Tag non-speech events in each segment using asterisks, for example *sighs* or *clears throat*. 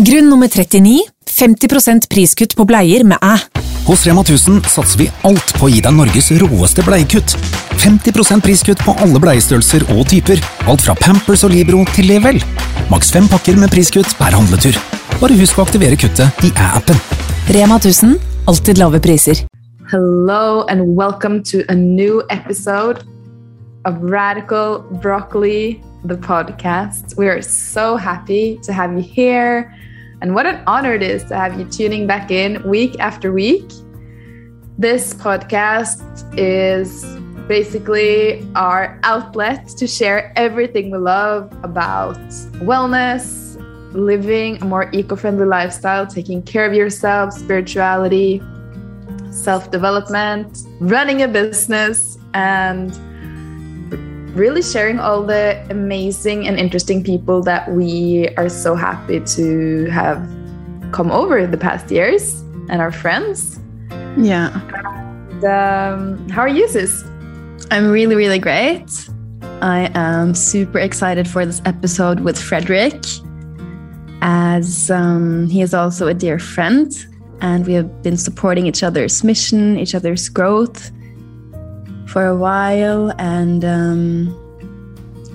Grunn nummer 39 50% priskutt på bleier med æ. Hos Rema 1000 satser vi alt på å gi deg Norges råeste bleiekutt. 50% priskutt på alle bleiestørrelser og typer. Alt fra Pampers og Libro til Level. Maks fem pakker med priskutt per handletur. Bare husk å aktivere kuttet i æ-appen. Rema 1000 alltid lave priser. Hello and welcome to a new episode of Radical Broccoli, the podcast. We are so happy to have you here. And what an honor it is to have you tuning back in week after week. This podcast is basically our outlet to share everything we love about wellness, living a more eco friendly lifestyle, taking care of yourself, spirituality, self development, running a business, and really sharing all the amazing and interesting people that we are so happy to have come over the past years and our friends. Yeah. And, um, how are you, sis? I'm really, really great. I am super excited for this episode with Fredrik, as um, he is also a dear friend, and we have been supporting each other's mission, each other's growth for a while, and um,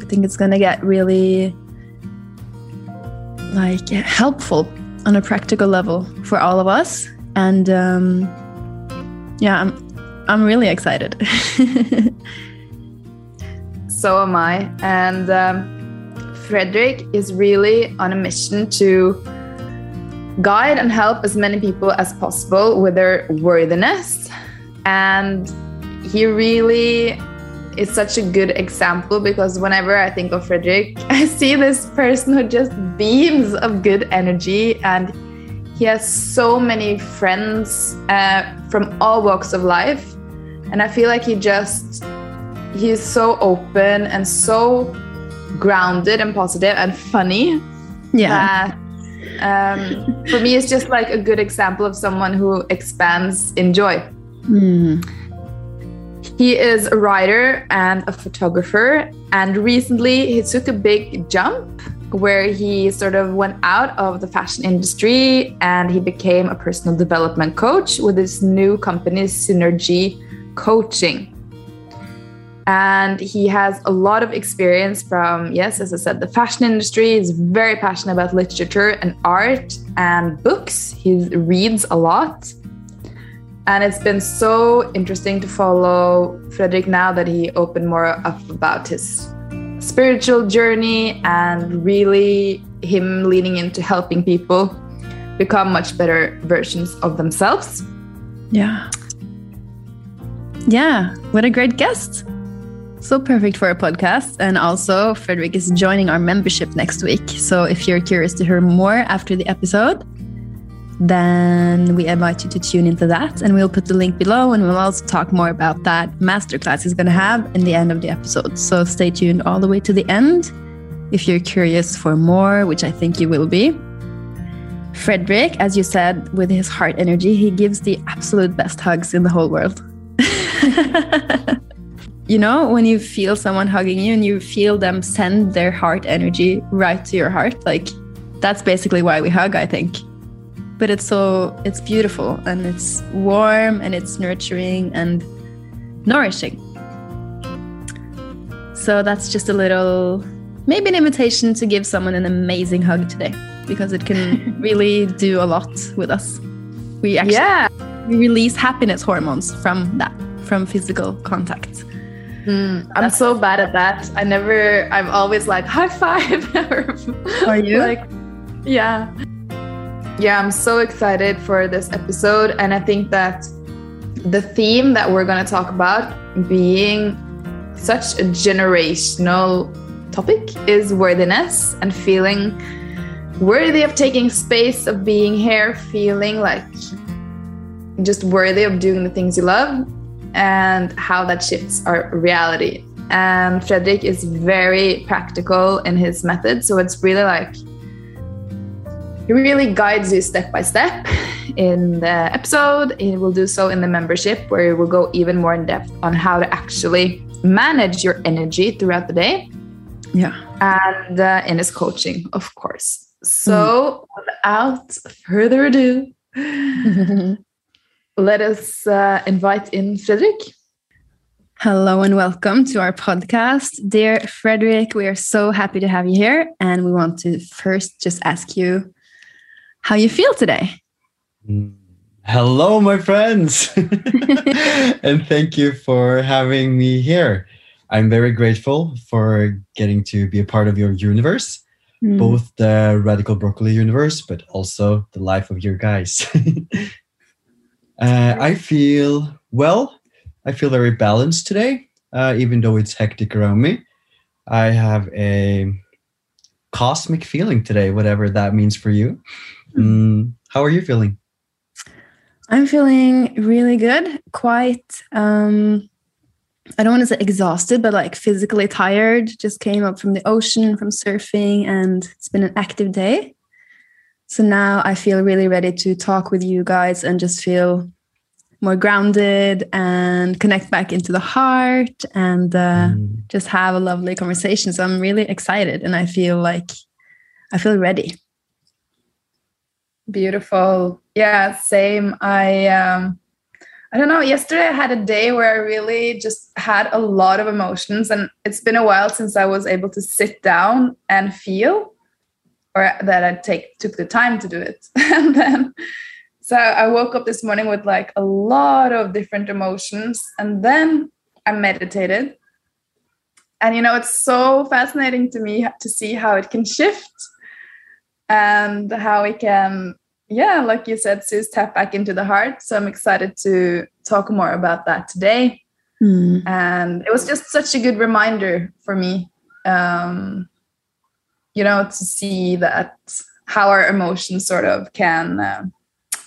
I think it's gonna get really like helpful on a practical level for all of us. And um, yeah, I'm I'm really excited. *laughs* so am I. And um, Fredrik is really on a mission to guide and help as many people as possible with their worthiness. And he really is such a good example because whenever I think of Fredrik, *laughs* I see this person who just beams of good energy and he has so many friends uh, from all walks of life. And I feel like he just, he's so open and so grounded and positive and funny. Yeah. um, for me, it's just like a good example of someone who expands in joy. Mm. He is a writer and a photographer, and recently he took a big jump where he sort of went out of the fashion industry and he became a personal development coach with his new company, Snrgy Coaching. And he has a lot of experience from, yes, as I said, the fashion industry. He's very passionate about literature and art and books. He reads a lot. And it's been so interesting to follow Fredrik now that he opened more up about his spiritual journey and really him leaning into helping people become much better versions of themselves. Yeah. Yeah, what a great guest. So perfect for a podcast. And also, Fredrik is joining our membership next week. So if you're curious to hear more after the episode, then we invite you to tune into that. And we'll put the link below and we'll also talk more about that masterclass he's going to have in the end of the episode. So stay tuned all the way to the end if you're curious for more, which I think you will be. Fredrik, as you said, with his heart energy, he gives the absolute best hugs in the whole world. *laughs* you know, when you feel someone hugging you and you feel them send their heart energy right to your heart, like that's basically why we hug, I think but it's so it's beautiful and it's warm and it's nurturing and nourishing so that's just a little maybe an invitation to give someone an amazing hug today because it can *laughs* really do a lot with us we actually Yeah. we release happiness hormones from that from physical contact mm, I'm so bad at that. I never, I'm always like, high five. *laughs* Are you? like, yeah. Yeah, I'm so excited for this episode. And I think that the theme that we're going to talk about being such a generational topic is worthiness and feeling worthy of taking space, of being here, feeling like just worthy of doing the things you love and how that shifts our reality. And Fredrik is very practical in his method. So it's really like he really guides you step by step in the episode. He will do so in the membership, where he will go even more in depth on how to actually manage your energy throughout the day yeah and uh, in his coaching, of course. So, without further ado, *laughs* let us uh, invite in Fredrik. Hello and welcome to our podcast. Dear Fredrik, we are so happy to have you here. And we want to first just ask you how you feel today. Hello, my friends. *laughs* and thank you for having me here. I'm very grateful for getting to be a part of your universe, Mm. both the Radical Broccoli universe, but also the life of your guys. *laughs* uh, I feel well. I feel very balanced today, uh, even though it's hectic around me. I have a cosmic feeling today, whatever that means for you. Mm, how are you feeling? I'm feeling really good, quite um I don't want to say exhausted, but like physically tired. Just came up from the ocean, from surfing, and it's been an active day. So now I feel really ready to talk with you guys and just feel more grounded and connect back into the heart and uh, Mm. just have a lovely conversation. So I'm really excited and I feel like I feel ready. Beautiful. Yeah, same. I um I don't know, yesterday I had a day where I really just had a lot of emotions and it's been a while since I was able to sit down and feel or that I take took the time to do it. *laughs* and then so I woke up this morning with like a lot of different emotions and then I meditated. And you know, it's so fascinating to me to see how it can shift and how we can yeah like you said Suze tap back into the heart so i'm excited to talk more about that today and it was just such a good reminder for me um you know to see that how our emotions sort of can uh,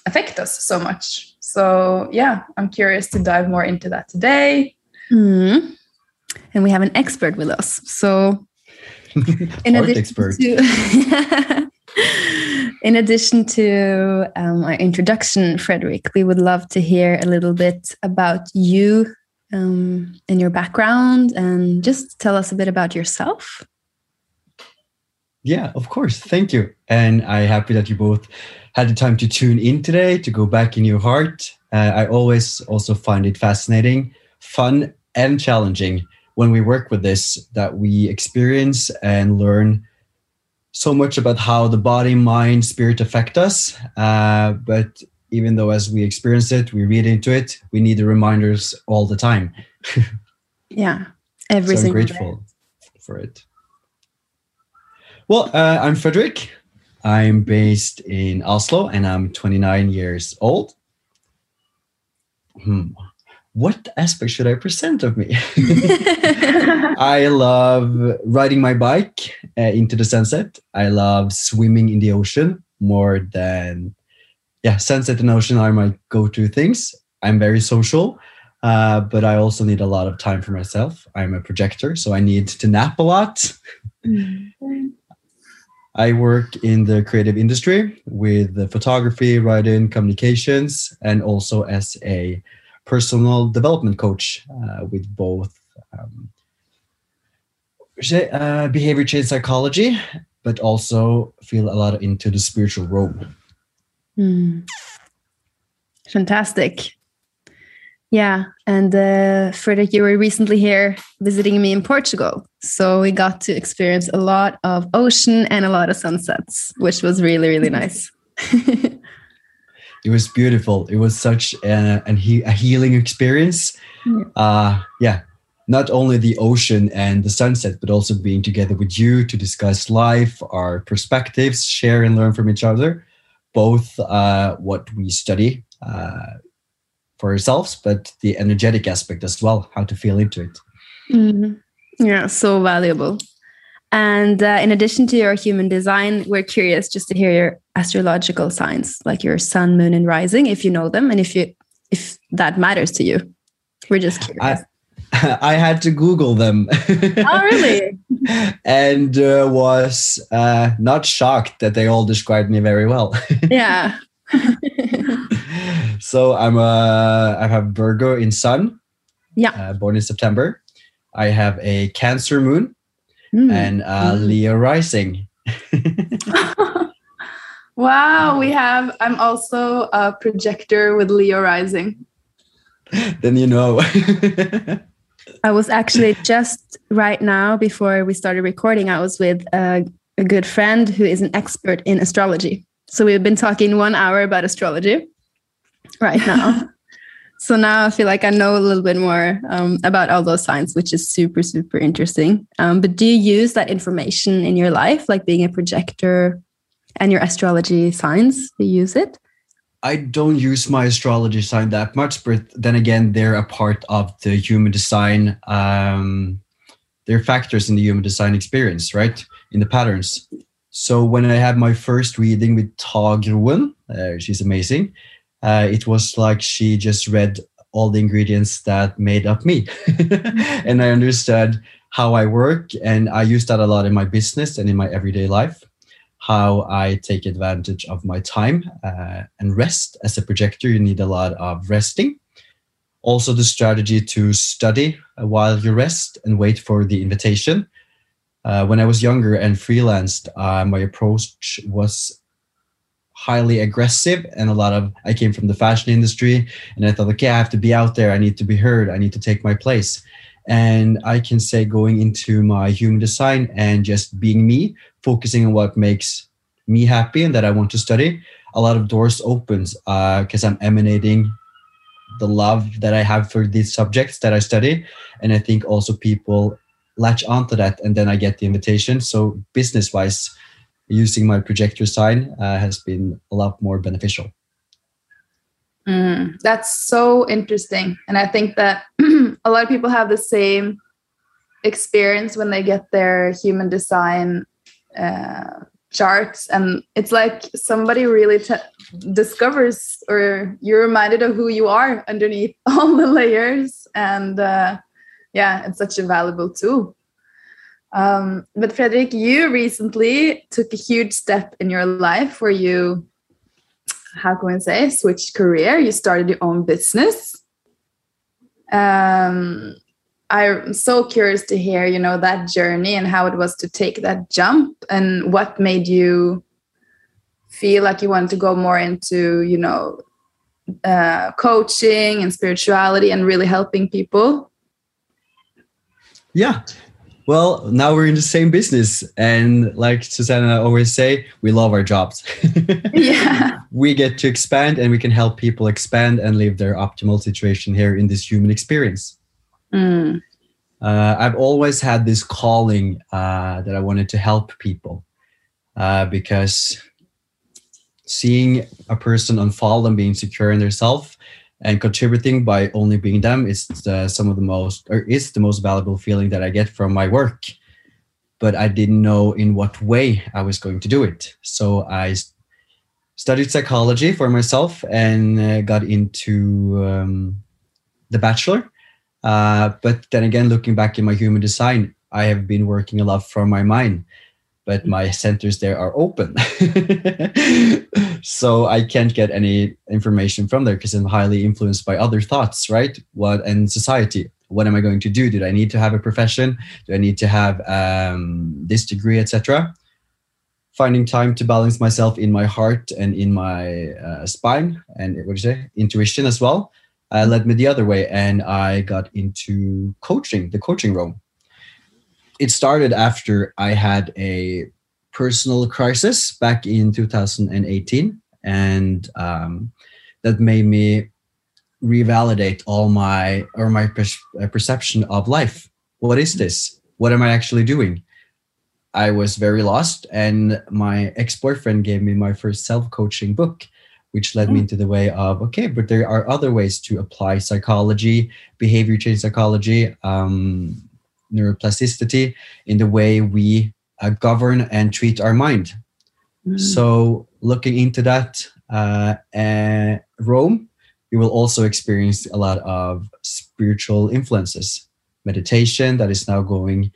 affect us so much so yeah i'm curious to dive more into that today Mm. And we have an expert with us. So, *laughs* in Heart addition expert. to *laughs* *laughs* in addition to um, our introduction, Fredrik, we would love to hear a little bit about you um, and your background, and just tell us a bit about yourself. Yeah, of course. Thank you. And I'm happy that you both had the time to tune in today to go back in your heart. Uh, I always also find it fascinating, fun, and challenging when we work with this that we experience and learn so much about how the body, mind, spirit affect us. Uh, but even though as we experience it, we read into it, we need the reminders all the time. *laughs* Yeah, every so I'm single day. grateful for it. Well, uh, I'm Fredrik. I'm based in Oslo and I'm 29 years old. Hmm. What aspect should I present of me? *laughs* I love riding my bike uh, into the sunset. I love swimming in the ocean more than, yeah, sunset and ocean are my go to things. I'm very social, uh, but I also need a lot of time for myself. I'm a projector, so I need to nap a lot. I work in the creative industry with the photography, writing, communications, and also as a personal development coach uh, with both um, uh, behavior change psychology, but also feel a lot into the spiritual realm. Mm. Fantastic. Yeah. And uh, Fredrik, you were recently here visiting me in Portugal. So we got to experience a lot of ocean and a lot of sunsets, which was really, really *laughs* nice. *laughs* It was beautiful. It was such a, an he- a healing experience. Yeah. Uh, yeah, not only the ocean and the sunset, but also being together with you to discuss life, our perspectives, share and learn from each other, both uh, what we study uh, for ourselves, but the energetic aspect as well, how to feel into it. Mhm. Yeah, so valuable. And uh, in addition to your human design, we're curious just to hear your astrological signs, like your sun, moon, and rising, if you know them, and if you if that matters to you. We're just curious. I, *laughs* I had to Google them. oh, really? *laughs* and uh, was uh, not shocked that they all described me very well. *laughs* yeah. so I'm a I have Virgo in Sun. Yeah. Uh, born in September. I have a Cancer Moon Mm. and a Mm. Leo Rising. *laughs* Wow, we have. I'm also a projector with Leo rising. *laughs* then you know. *laughs* I was actually just right now before we started recording, I was with a, a good friend who is an expert in astrology. So we've been talking one hour about astrology right now. So now I feel like I know a little bit more um, about all those signs, which is super, super interesting. Um, but do you use that information in your life, like being a projector and your astrology signs? Do you use it? I don't use my astrology sign that much, but then again, they're a part of the human design. Um, they're factors in the human design experience, right? In the patterns. So when I had my first reading with Tag uh, she's amazing. Uh, it was like she just read all the ingredients that made up me, *laughs* and I understood how I work, and I use that a lot in my business and in my everyday life how I take advantage of my time uh, and rest. As a projector, you need a lot of resting. Also, the strategy to study while you rest and wait for the invitation. Uh, when I was younger and freelanced, uh, my approach was highly aggressive and a lot of i came from the fashion industry and i thought okay i have to be out there i need to be heard i need to take my place and I can say going into my human design and just being me, focusing on what makes me happy and that I want to study, a lot of doors opens because uh, I'm emanating the love that I have for these subjects that I study. And I think also people latch onto that and then I get the invitation. So business wise, using my projector sign uh, has been a lot more beneficial. Mm, that's so interesting. And I think that *clears throat* a lot of people have the same experience when they get their human design uh, charts. And it's like somebody really discovers, or you're reminded of who you are underneath *laughs* all the layers. And uh, yeah, it's such a valuable tool. Um, but Fredrik, you recently took a huge step in your life where you how can we say switched career. You started your own business. Um, i'm so curious to hear you know that journey and how it was to take that jump and what made you feel like you wanted to go more into you know uh, coaching and spirituality and really helping people? Yeah well, now we're in the same business. And like Susanne always say, we love our jobs. *laughs* yeah. We get to expand and we can help people expand and live their optimal situation here in this human experience. Mm. Uh, I've always had this calling uh, that I wanted to help people uh, because seeing a person unfold and being secure in their self and contributing by only being them is some of the most or is the most valuable feeling that i get from my work. But i didn't know in what way i was going to do it. So i studied psychology for myself and uh, got into um, the bachelor. Uh, but then again looking back in my human design i have been working a lot from my mind but my centers there are open. *laughs* so I can't get any information from there because I'm highly influenced by other thoughts, right? What and society. What am I going to do? Do I need to have a profession? Do I need to have um, this degree, etc.? Finding time to balance myself in my heart and in my uh, spine and what do you say, intuition as well, uh, led me the other way, and I got into coaching, the coaching realm it started after I had a personal crisis back in 2018, and um, that made me revalidate all my or my per- uh, perception of life. What is this? What am I actually doing? I was very lost, and my ex boyfriend gave me my first self coaching book, which led me mm. into the way of okay, but there are other ways to apply psychology, behavior change psychology, um, neuroplasticity in the way we uh, govern and treat our mind. Mm. So, looking into that, uh, uh, realm, you will also experience a lot of spiritual influences. Meditation that is now going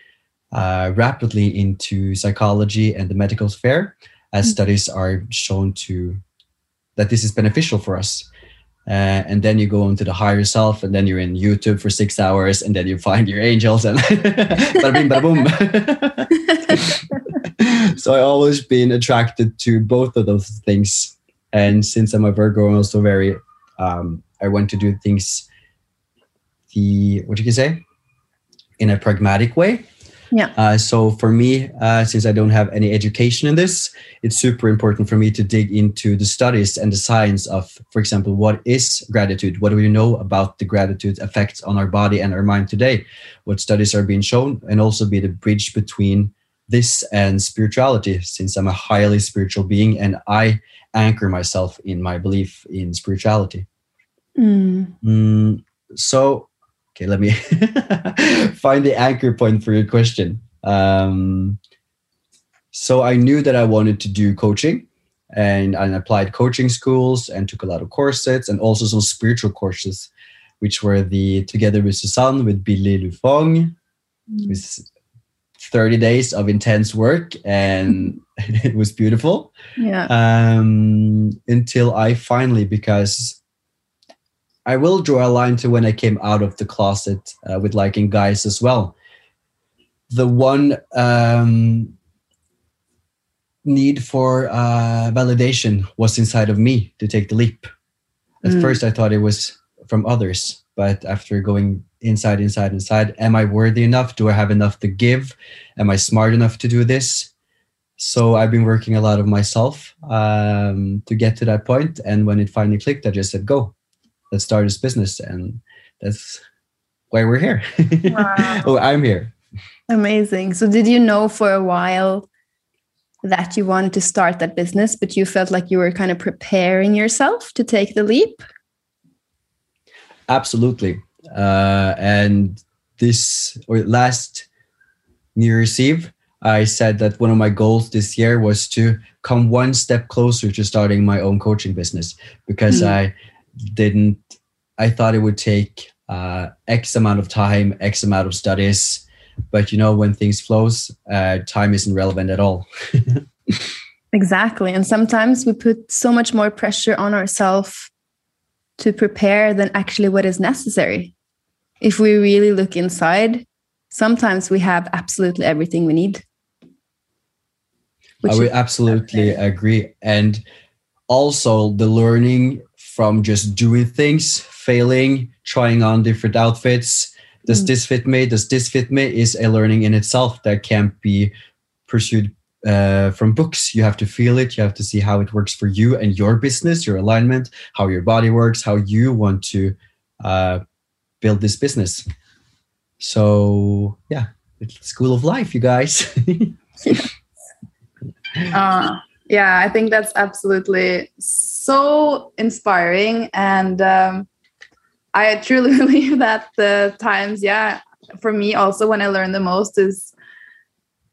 uh, rapidly into psychology and the medical sphere, as mm. studies are shown to that this is beneficial for us. Uh, and then you go into the higher self, and then you're in YouTube for six hours, and then you find your angels, and *laughs* bada bing, bada boom. *laughs* so I always been attracted to both of those things. And since I'm a Virgo, I'm also very um, I want to do things the what you can say in a pragmatic way. Yeah. Uh, so for me, uh, since I don't have any education in this, it's super important for me to dig into the studies and the science of, for example, what is gratitude? What do we know about the gratitude effects on our body and our mind today? What studies are being shown, and also be the bridge between this and spirituality, since I'm a highly spiritual being and I anchor myself in my belief in spirituality. Mm. Mm, so, okay, let me *laughs* find the anchor point for your question. Um, so I knew that I wanted to do coaching, and I applied coaching schools and took a lot of courses and also some spiritual courses, which were the Together with Susan with Billy Lufong. It was 30 days of intense work and *laughs* it was beautiful Yeah. um, until I finally, because I will draw a line to when I came out of the closet uh, with liking guys as well. The one um, need for uh, validation was inside of me to take the leap. At Mm. first, I thought it was from others, but after going inside, inside, inside, am I worthy enough? Do I have enough to give? Am I smart enough to do this? So I've been working a lot of myself um, to get to that point. And when it finally clicked, I just said, "Go, let's start this business," and that's why we're here. *laughs* Wow. oh, I'm here. Amazing. So, did you know for a while that you wanted to start that business, but you felt like you were kind of preparing yourself to take the leap? Absolutely. Uh, and this or last New Year's Eve, I said that one of my goals this year was to come one step closer to starting my own coaching business because Mm. I didn't, I thought it would take uh, X amount of time, X amount of studies. But you know, when things flows, uh, time isn't relevant at all. *laughs* Exactly. And sometimes we put so much more pressure on ourselves to prepare than actually what is necessary. If we really look inside, sometimes we have absolutely everything we need. I would absolutely agree. And also the learning from just doing things, failing, trying on different outfits. Does Mm. this fit me? Does this fit me? Is a learning in itself that can't be pursued uh, from books. You have to feel it. You have to see how it works for you and your business, your alignment, how your body works, how you want to uh, build this business. So yeah, it's school of life, you guys. *laughs* *laughs* Uh, yeah, I think that's absolutely so inspiring. And um, I truly *laughs* believe that the times, yeah, for me also, when I learn the most is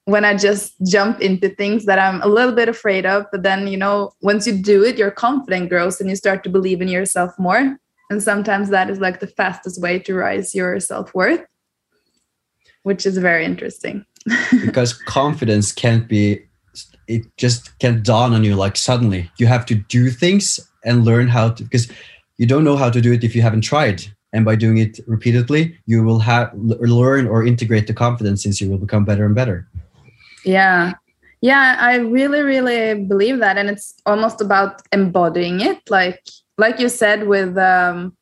when I just jump into things that I'm a little bit afraid of. But then, you know, once you do it, your confidence grows and you start to believe in yourself more. And sometimes that is like the fastest way to rise your self worth, which is very interesting. *laughs* because confidence can't be it just can't dawn on you like suddenly you have to do things and learn how to because you don't know how to do it if you haven't tried. And by doing it repeatedly you will have learn or integrate the confidence since you will become better and better. Yeah. Yeah, I really really believe that. And it's almost about embodying it. Like like you said with um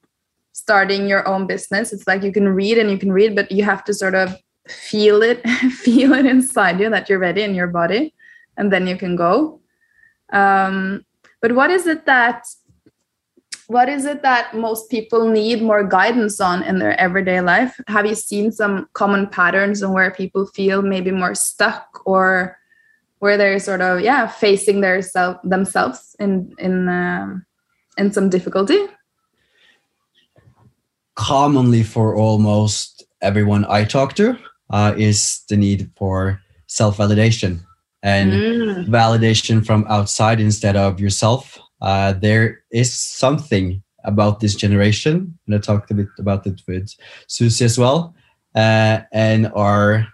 starting your own business it's like you can read and you can read but you have to sort of feel it *laughs* feel it inside you that you're ready in your body and then you can go. Um but what is it that what is it that most people need more guidance on in their everyday life? Have you seen some common patterns on where people feel maybe more stuck or where they're sort of yeah facing their self themselves in in um, in some difficulty? Commonly for almost everyone i talk to uh, is the need for self-validation and Mm. validation from outside instead of yourself. Uh, there is something about this generation, and I talked a bit about it with Susie as well, uh, and our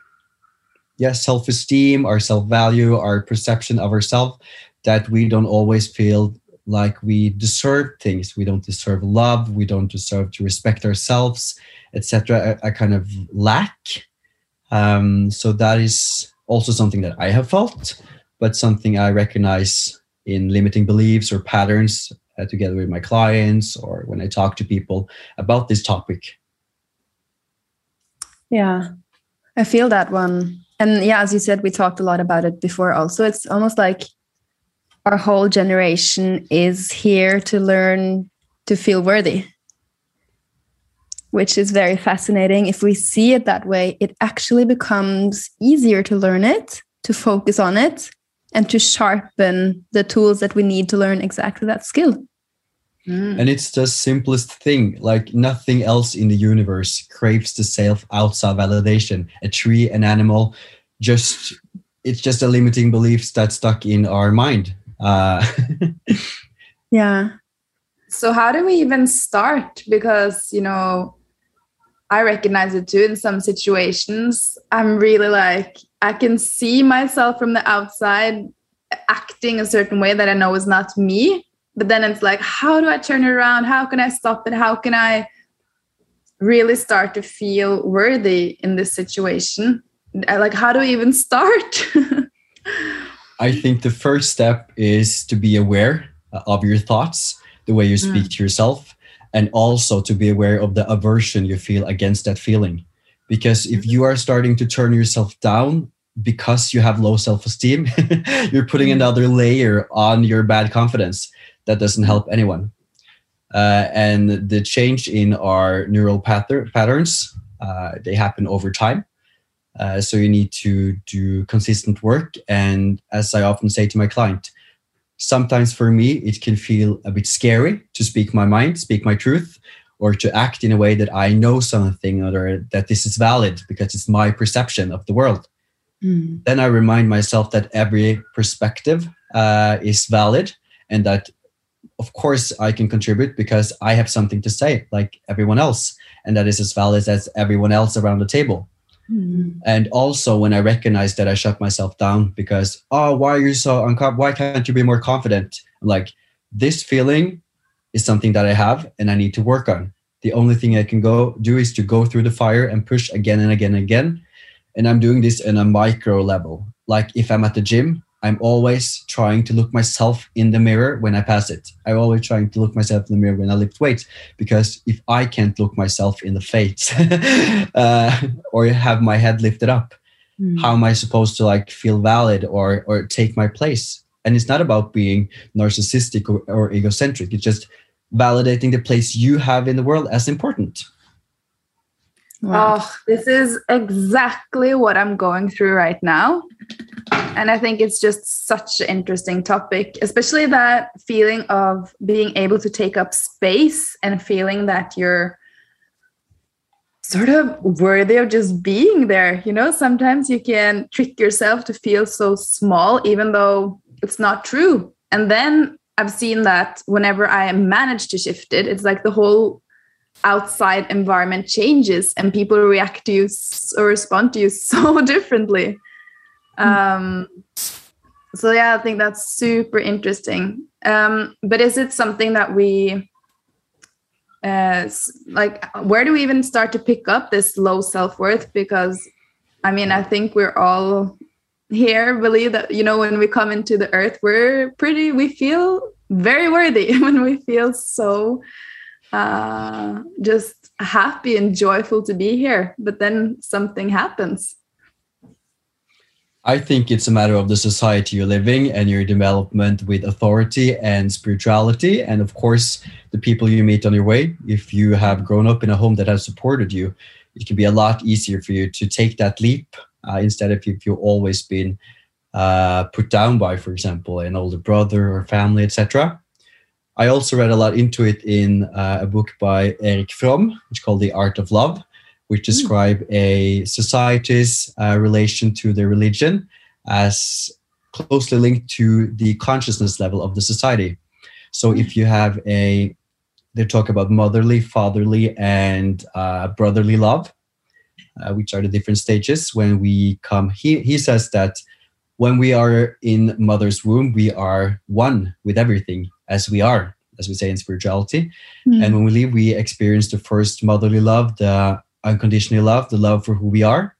yeah self-esteem, our self-value, our perception of ourselves that we don't always feel like we deserve things. We don't deserve love. We don't deserve to respect ourselves, etc. A, a kind of lack. Um, so that is also something that I have felt but something I recognize in limiting beliefs or patterns uh, together with my clients or when I talk to people about this topic. Yeah, I feel that one. And yeah, as you said, we talked a lot about it before also. It's almost like our whole generation is here to learn to feel worthy, which is very fascinating. If we see it that way, it actually becomes easier to learn it, to focus on it, and to sharpen the tools that we need to learn exactly that skill. Mm. And it's the simplest thing. Like nothing else in the universe craves the self outside validation. A tree, an animal, just it's just a limiting beliefs that's stuck in our mind. Uh, *laughs* yeah. So how do we even start? Because you know, I recognize it too in some situations. I'm really like I can see myself from the outside acting a certain way that I know is not me but then it's like how do i turn it around how can i stop it how can i really start to feel worthy in this situation like how do we even start *laughs* i think the first step is to be aware of your thoughts the way you speak mm. to yourself and also to be aware of the aversion you feel against that feeling because if you are starting to turn yourself down because you have low self-esteem *laughs* you're putting mm. another layer on your bad confidence that doesn't help anyone. Uh, and the change in our neural pattern, patterns uh, they happen over time. Uh, so you need to do consistent work. And as I often say to my client, sometimes for me it can feel a bit scary to speak my mind, speak my truth, or to act in a way that I know something or that this is valid because it's my perception of the world. Mm. Then I remind myself that every perspective uh, is valid and that of course I can contribute because I have something to say, like everyone else, and that is as valid as everyone else around the table. Mm-hmm. And also, when I recognize that I shut myself down because, oh, why are you so uncomfortable? Why can't you be more confident? I'm like, this feeling is something that I have and I need to work on. The only thing I can go do is to go through the fire and push again and again and again. And I'm doing this in a micro level. Like if I'm at the gym, I'm always trying to look myself in the mirror when I pass it. I'm always trying to look myself in the mirror when I lift weights because if I can't look myself in the face *laughs* uh, or have my head lifted up, mm. how am I supposed to like feel valid or or take my place? And it's not about being narcissistic or, or egocentric. It's just validating the place you have in the world as important. Wow. Oh, this is exactly what I'm going through right now. And I think it's just such an interesting topic, especially that feeling of being able to take up space and feeling that you're sort of worthy of just being there. You know, sometimes you can trick yourself to feel so small, even though it's not true. And then I've seen that whenever I manage to shift it, it's like the whole outside environment changes and people react to you or respond to you *laughs* so differently. Um, so yeah, I think that's super interesting. Um, but is it something that we uh, like? Where do we even start to pick up this low self worth? Because I mean, I think we're all here believe that you know when we come into the earth, we're pretty. We feel very worthy *laughs* when we feel so uh, just happy and joyful to be here. But then something happens. I think it's a matter of the society you're living in and your development with authority and spirituality. And of course, the people you meet on your way. If you have grown up in a home that has supported you, it can be a lot easier for you to take that leap uh, instead of if you've always been uh, put down by, for example, an older brother or family, etc. I also read a lot into it in uh, a book by Erich Fromm, which called The Art of Love, which hmm. describe mm. a society's uh, relation to their religion as closely linked to the consciousness level of the society. So if you have a, they talk about motherly, fatherly, and uh, brotherly love, uh, which are the different stages when we come. He, he says that when we are in mother's womb, we are one with everything as we are, as we say in spirituality. Mm. And when we leave, we experience the first motherly love, the unconditional love, the love for who we are.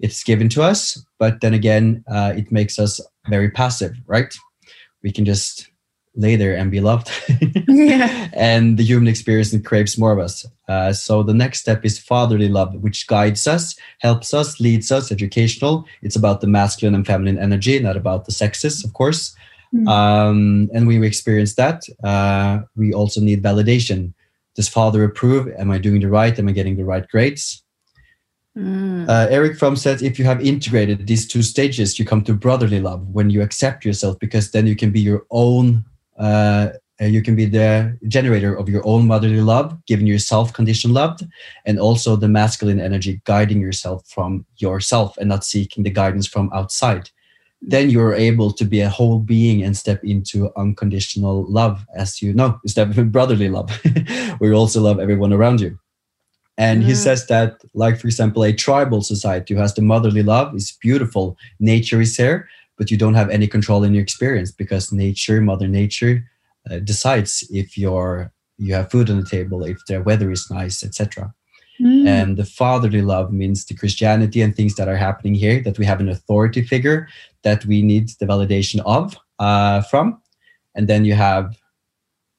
It's given to us, but then again, uh, it makes us very passive, right? We can just lay there and be loved. *laughs* Yeah. and the human experience craves more of us. Uh, so the next step is fatherly love, which guides us, helps us, leads us, educational. It's about the masculine and feminine energy, not about the sexes, of course. Mm. Um, and when we experience that, uh, we also need validation. Does father approve? Am I doing the right? Am I getting the right grades? Mm. Uh, Erich Fromm said, if you have integrated these two stages, you come to brotherly love when you accept yourself, because then you can be your own, uh, uh, you can be the generator of your own motherly love, giving yourself conditioned love, and also the masculine energy guiding yourself from yourself and not seeking the guidance from outside. Then you're able to be a whole being and step into unconditional love, as you know, step into brotherly love, *laughs* where you also love everyone around you. And he Mm. says that, like, for example, a tribal society who has the motherly love is beautiful. Nature is there, but you don't have any control in your experience because nature, Mother Nature, uh, decides if you're you have food on the table, if the weather is nice, etc. Mm. And the fatherly love means the Christianity and things that are happening here that we have an authority figure that we need the validation of uh, from. And then you have,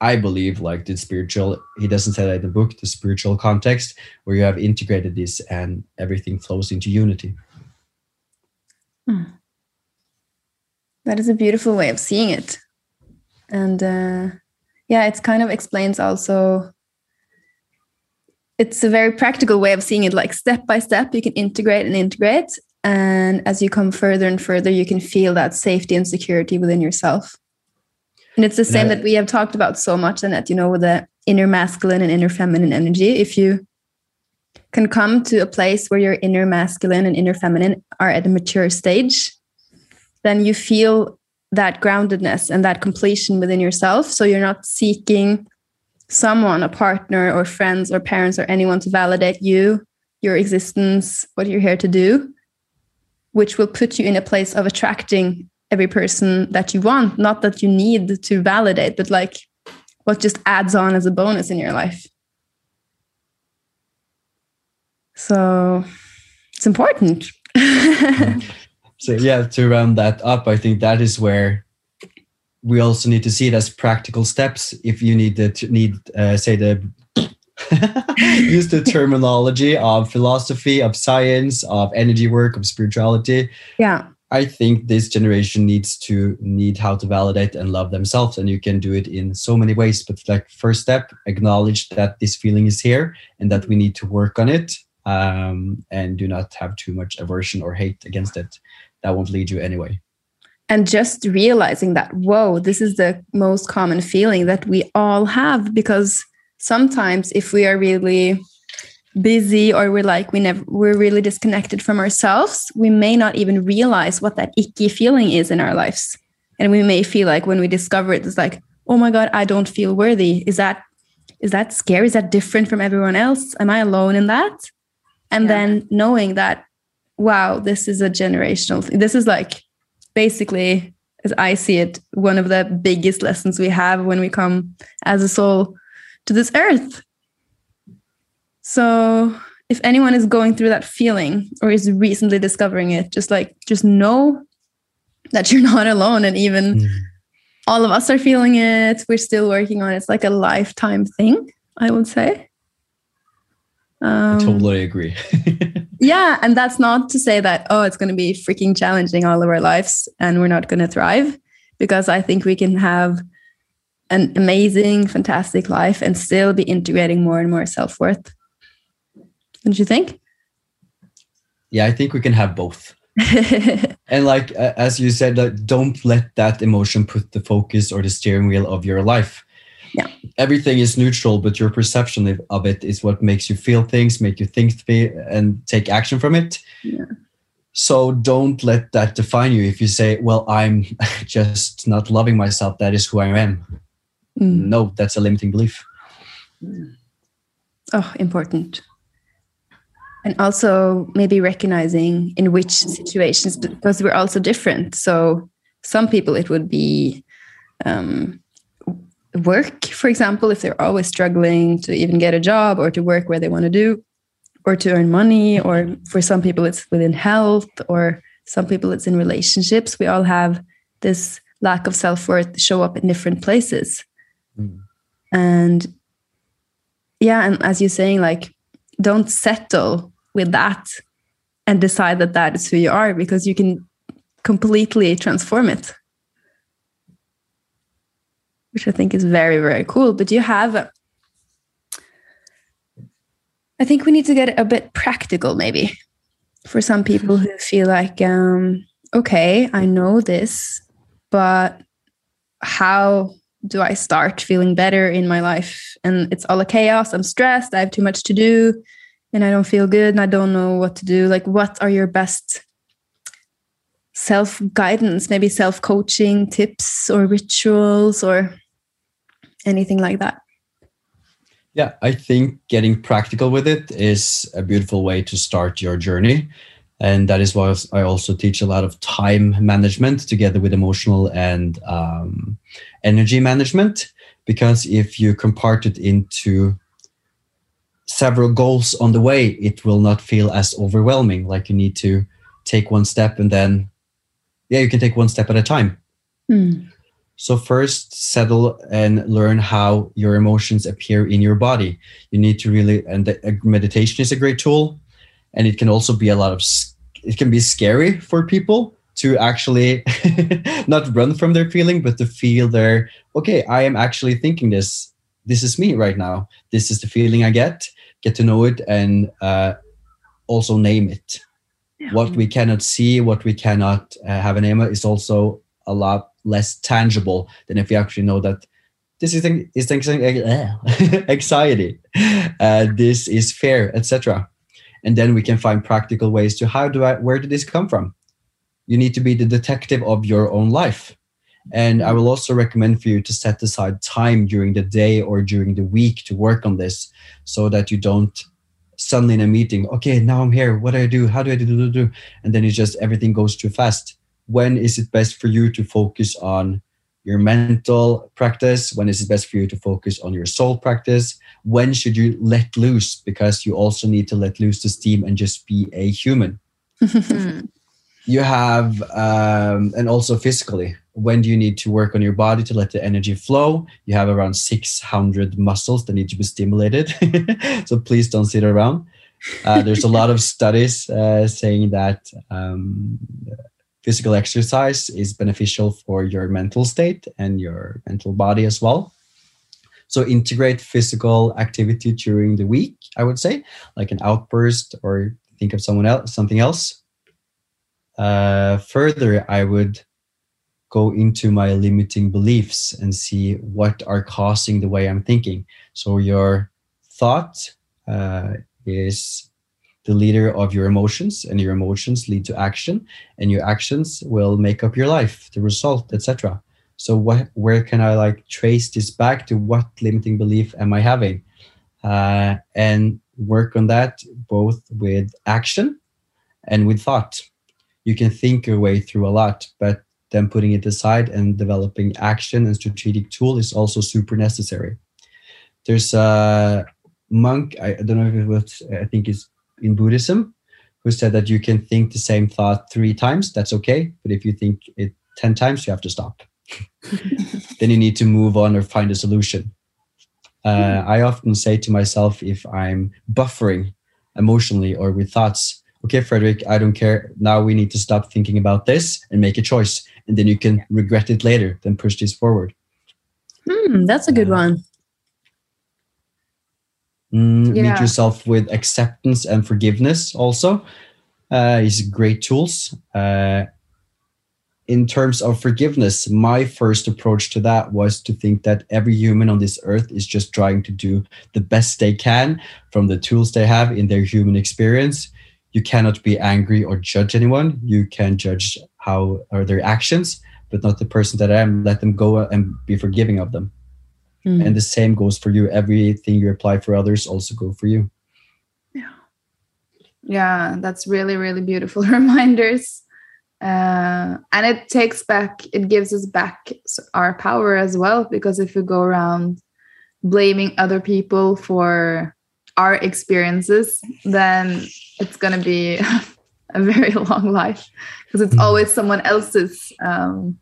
I believe, like the spiritual, he doesn't say that in the book, the spiritual context where you have integrated this and everything flows into unity. That is a beautiful way of seeing it. And uh, yeah, it kind of explains also. It's a very practical way of seeing it, like step by step, you can integrate and integrate. And as you come further and further, you can feel that safety and security within yourself. And it's the same that we have talked about so much, and that, you know, with the inner masculine and inner feminine energy. If you can come to a place where your inner masculine and inner feminine are at a mature stage, then you feel that groundedness and that completion within yourself. So you're not seeking someone, a partner or friends or parents or anyone to validate you, your existence, what you're here to do, which will put you in a place of attracting every person that you want. Not that you need to validate, but like what just adds on as a bonus in your life. So it's important. *laughs* So yeah, to round that up, I think that is where we also need to see it as practical steps. If you need to need uh, say the use the terminology of philosophy, of science, of energy work, of spirituality, yeah. I think this generation needs to need how to validate and love themselves, and you can do it in so many ways. But like first step, acknowledge that this feeling is here and that we need to work on it, um, and do not have too much aversion or hate against it. That won't lead you anyway. and just realizing that whoa this is the most common feeling that we all have because sometimes if we are really busy or we're like we never we're really disconnected from ourselves we may not even realize what that icky feeling is in our lives. And we may feel like when we discover it it's like oh my god i don't feel worthy. Is that is that scary? Is that different from everyone else? Am i alone in that? And Yeah. then knowing that wow this is a generational thing this is like basically as i see it one of the biggest lessons we have when we come as a soul to this earth so if anyone is going through that feeling or is recently discovering it just like just know that *laughs* you're not alone and even Mm. all of us are feeling it we're still working on it it's like a lifetime thing i would say I um, totally agree. *laughs* yeah, and that's not to say that oh, it's going to be freaking challenging all of our lives and we're not going to thrive, because I think we can have an amazing, fantastic life and still be integrating more and more self worth. Don't you think? yeah, I think we can have both. *laughs* And like uh, as you said, don't let that emotion put the focus or the steering wheel of your life. Yeah. Everything is neutral, but your perception of- of it is what makes you feel things, make you think th- and take action from it. Yeah. So don't let that define you. If you say, "Well, I'm *laughs* just not loving myself," that is who I am. Mm. No, that's a limiting belief. Oh, important. And also maybe recognizing in which situations, because we're also different. So some people it would be um, work, for example, if they're always struggling to even get a job or to work where they want to do, or to earn money, or for some people it's within health, or some people it's in relationships. We all have this lack of self-worth show up in different places Mm. and yeah and as you're saying like don't settle with that and decide that that is who you are because you can completely transform it which i think is very very cool but you have i think we need to get a bit practical maybe for some people who feel like um, okay i know this but how do I start feeling better in my life? And it's all a chaos. I'm stressed. I have too much to do and I don't feel good and I don't know what to do. Like, what are your best self guidance, maybe self coaching tips or rituals or anything like that? Yeah, I think getting practical with it is a beautiful way to start your journey. And that is why I also teach a lot of time management together with emotional and um, energy management. Because if you compart it into several goals on the way, it will not feel as overwhelming. Like you need to take one step and then, yeah, you can take one step at a time. Hmm. So first settle and learn how your emotions appear in your body. You need to really and the, uh, meditation is a great tool and it can also be a lot of it can be scary for people to actually *laughs* not run from their feeling but to feel their okay, I am actually thinking this. This is me right now. This is the feeling I get. Get to know it and uh, also name it. What we cannot see, what we cannot uh, have a name is also a lot less tangible than if we actually know that this is is things *laughs* anxiety, uh, this is fear, etc. And then we can find practical ways to how do I where did this come from? You need to be the detective of your own life. And I will also recommend for you to set aside time during the day or during the week to work on this so that you don't suddenly in a meeting, okay, now I'm here. What do I do? How do I do, do, do? And then it's just everything goes too fast. When is it best for you to focus on your mental practice? When is it best for you to focus on your soul practice? When should you let loose? Because you also need to let loose the steam and just be a human. *laughs* You have, um, and also physically, when do you need to work on your body to let the energy flow? You have around 600 muscles that need to be stimulated. *laughs* so please don't sit around. Uh, there's a lot of studies uh, saying that um, physical exercise is beneficial for your mental state and your mental body as well. So integrate physical activity during the week, I would say, like an outburst or think of someone else, something else. Uh, further, I would go into my limiting beliefs and see what are causing the way I'm thinking. So your thought uh, is the leader of your emotions, and your emotions lead to action, and your actions will make up your life, the result, etc. So what, where can I like trace this back to? What limiting belief am I having? Uh, and work on that both with action and with thought. You can think your way through a lot, but then putting it aside and developing action and strategic tool is also super necessary. There's a monk, I, don't know if it was, I think it's in Buddhism, who said that you can think the same thought three times, that's okay. But if you think it 10 times, you have to stop. *laughs* then you need to move on or find a solution. Uh, I often say to myself if I'm buffering emotionally or with thoughts, okay, Fredrik, I don't care. Now we need to stop thinking about this and make a choice. And then you can regret it later, then push this forward. Hmm, that's a good Yeah. one. Mm, Yeah. Meet yourself with acceptance and forgiveness also uh, is great tools. Uh, in terms of forgiveness, my first approach to that was to think that every human on this earth is just trying to do the best they can from the tools they have in their human experience. You cannot be angry or judge anyone. You can judge how are their actions, but not the person that I am. Let them go and be forgiving of them. Hmm. And the same goes for you. Everything you apply for others also go for you. Yeah. Yeah, that's really, really beautiful *laughs* reminders. Uh, and it takes back, it gives us back our power as well. Because if we go around blaming other people for our experiences, then it's going to be *laughs* a very *laughs* long life because it's Mhm. always someone else's um,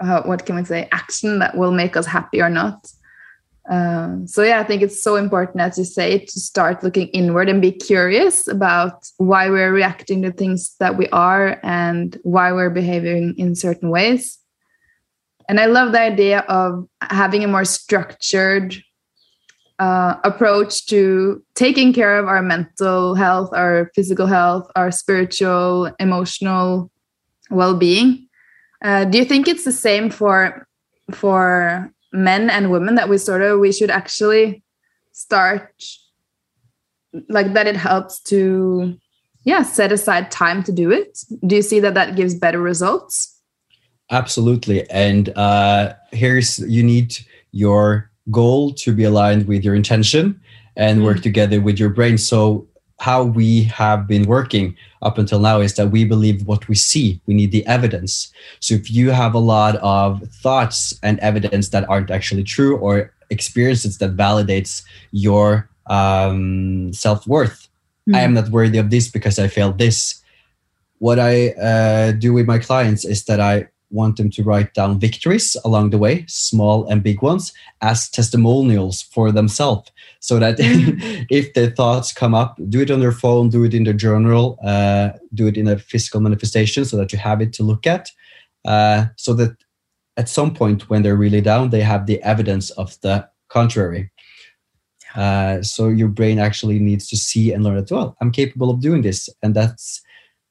uh, what can we say action that will make us happy or not um, so yeah i think it's so important as you say to start looking inward and be curious about why we're reacting to things that we are and why we're behaving in certain ways. And i love the idea of having a more structured uh, approach to taking care of our mental health our physical health our spiritual emotional well-being. Uh, do you think it's the same for for men and women that we sort of we should actually start like that it helps to yeah set aside time to do it. Do you see that that gives better results? Absolutely. And uh here's you need your goal to be aligned with your intention and mm. work together with your brain. So how we have been working up until now is that we believe what we see. We need the evidence. So if you have a lot of thoughts and evidence that aren't actually true or experiences that validates your um, self-worth mm. i am not worthy of this because i failed this. What i uh, do with my clients is that i want them to write down victories along the way, small and big ones, as testimonials for themselves. So that mm. *laughs* if their thoughts come up, do it on their phone, do it in their journal, uh, do it in a physical manifestation so that you have it to look at. Uh, so that at some point when they're really down, they have the evidence of the contrary. Uh, so your brain actually needs to see and learn that, well, I'm capable of doing this. And that's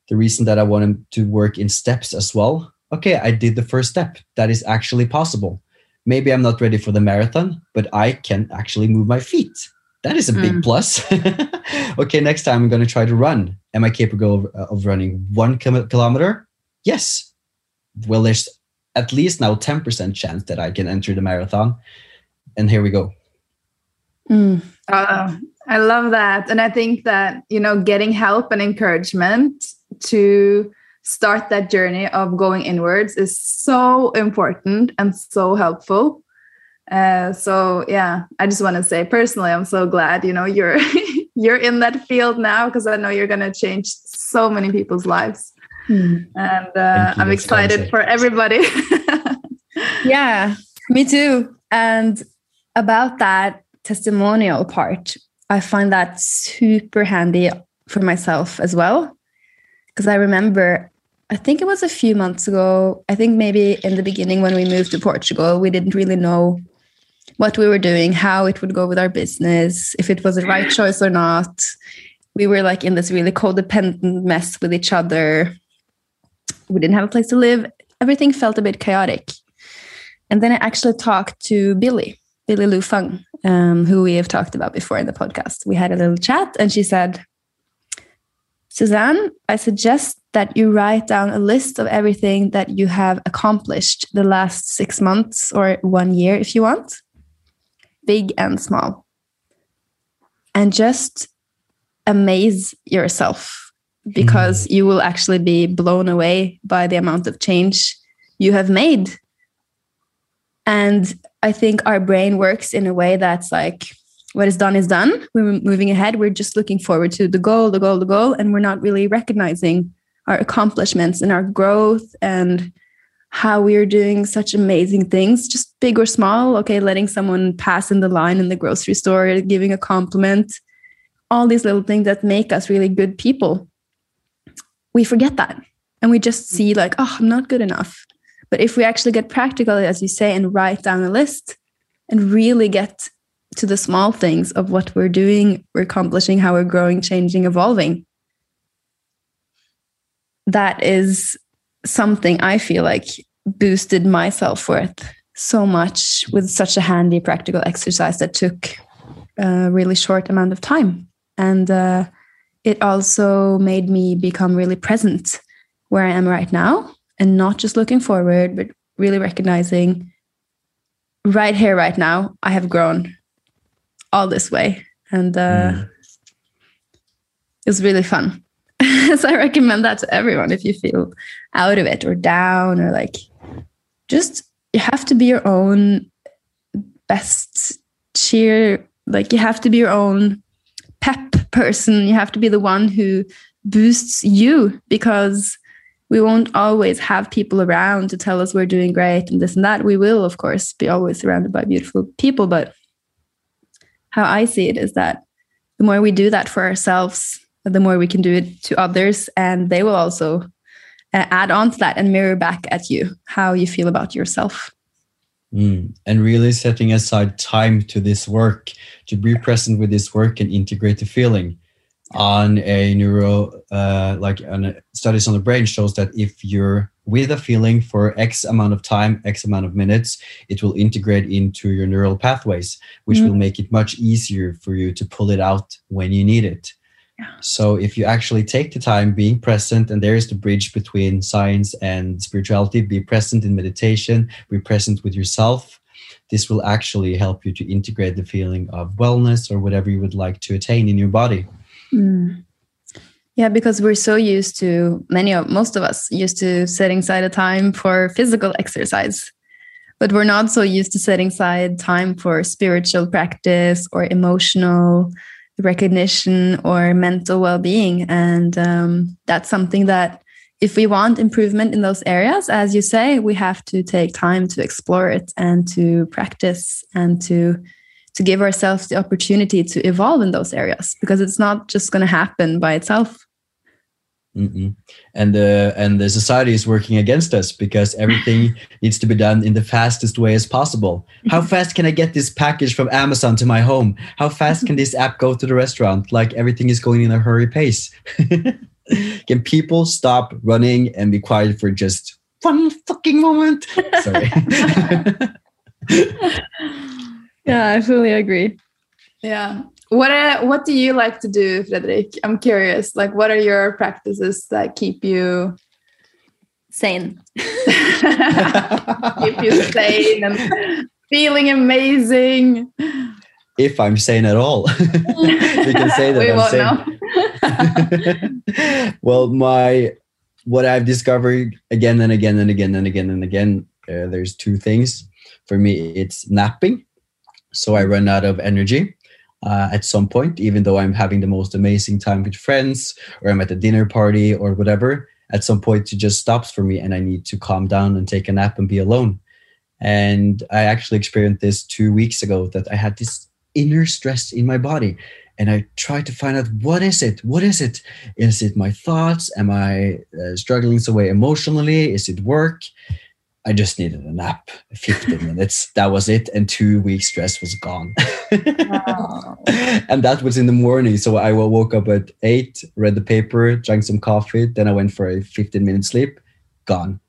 the reason that I want them to work in steps as well okay, I did the first step. That is actually possible. Maybe I'm not ready for the marathon, but I can actually move my feet. That is a big mm. plus. *laughs* okay, next time I'm going to try to run. Am I capable of, uh, of running one kilometer? Yes. Well, there's at least now 10% chance that I can enter the marathon. And here we go. Mm. Uh, I love that. And I think that, you know, getting help and encouragement to start that journey of going inwards is so important and so helpful. Uh, so yeah, I just want to say personally, I'm so glad you know you're *laughs* you're in that field now because I know you're gonna change so many people's lives, hmm. and uh, I'm excited for everybody. *laughs* yeah, me too. And about that testimonial part, I find that super handy for myself as well because I remember I think it was a few months ago. I think maybe in the beginning when we moved to Portugal, we didn't really know what we were doing, how it would go with our business, if it was the right choice or not. We were like in this really codependent mess with each other. We didn't have a place to live. Everything felt a bit chaotic. And then I actually talked to Billy, Billy Lu Feng, um, who we have talked about before in the podcast. We had a little chat, and she said, Susanne, I suggest that you write down a list of everything that you have accomplished the last six months or one year, if you want, big and small. And just amaze yourself because mm. you will actually be blown away by the amount of change you have made. And I think our brain works in a way that's like, what is done is done. We're moving ahead. We're just looking forward to the goal, the goal, the goal, and we're not really recognizing our accomplishments and our growth and how we are doing such amazing things, just big or small. Okay, letting someone pass in the line in the grocery store, giving a compliment, all these little things that make us really good people. We forget that and we just see, like, oh, I'm not good enough. But if we actually get practical, as you say, and write down a list and really get to the small things of what we're doing, we're accomplishing, how we're growing, changing, evolving. That is something I feel like boosted my self worth so much with such a handy practical exercise that took a really short amount of time. And uh, it also made me become really present where I am right now and not just looking forward, but really recognizing right here, right now, I have grown all this way. And uh, mm. it was really fun. I recommend that to everyone if you feel out of it or down or like just you have to be your own best cheer. Like you have to be your own pep person. You have to be the one who boosts you because we won't always have people around to tell us we're doing great and this and that. We will, of course, be always surrounded by beautiful people. But how I see it is that the more we do that for ourselves, the more we can do it to others, and they will also uh, add on to that and mirror back at you how you feel about yourself. Mm. And really setting aside time to this work, to be present with this work and integrate the feeling on a neuro uh, like on studies on the brain shows that if you're with a feeling for x amount of time x amount of minutes it will integrate into your neural pathways which mm. will make it much easier for you to pull it out when you need it so if you actually take the time being present and there is the bridge between science and spirituality be present in meditation be present with yourself. This will actually help you to integrate the feeling of wellness or whatever you would like to attain in your body. Mm. Yeah, because we're so used to many of most of us used to setting aside a time for physical exercise, but we're not so used to setting aside time for spiritual practice or emotional recognition or mental well-being, and um, that's something that if we want improvement in those areas, as you say, we have to take time to explore it and to practice and to to give ourselves the opportunity to evolve in those areas because it's not just going to happen by itself Mm-mm. and the and the society is working against us because everything *laughs* needs to be done in the fastest way as possible how *laughs* fast can i get this package from amazon to my home how fast can this app go to the restaurant like everything is going in a hurry pace *laughs* can people stop running and be quiet for just one fucking moment sorry yeah, I fully agree. Yeah. What are, what do you like to do, Fredrik? I'm curious. Like, what are your practices that keep you sane? *laughs* keep you sane and feeling amazing. If I'm sane at all, *laughs* you can say that we I'm sane. *laughs* well, my what I've discovered again and again and again and again and again, uh, there's two things. For me, it's napping so I run out of energy uh, at some point, even though I'm having the most amazing time with friends or I'm at a dinner party or whatever. At some point, it just stops for me and I need to calm down and take a nap and be alone. And I actually experienced this two weeks ago that I had this inner stress in my body. And I tried to find out what is it? What is it? Is it my thoughts? Am I uh, struggling some way emotionally? Is it work? I just needed a nap, 15 *laughs* minutes. That was it. And two weeks stress was gone. wow. *laughs* And that was in the morning. So I woke up at eight, read the paper, drank some coffee. Then I went for a 15 minute sleep, gone.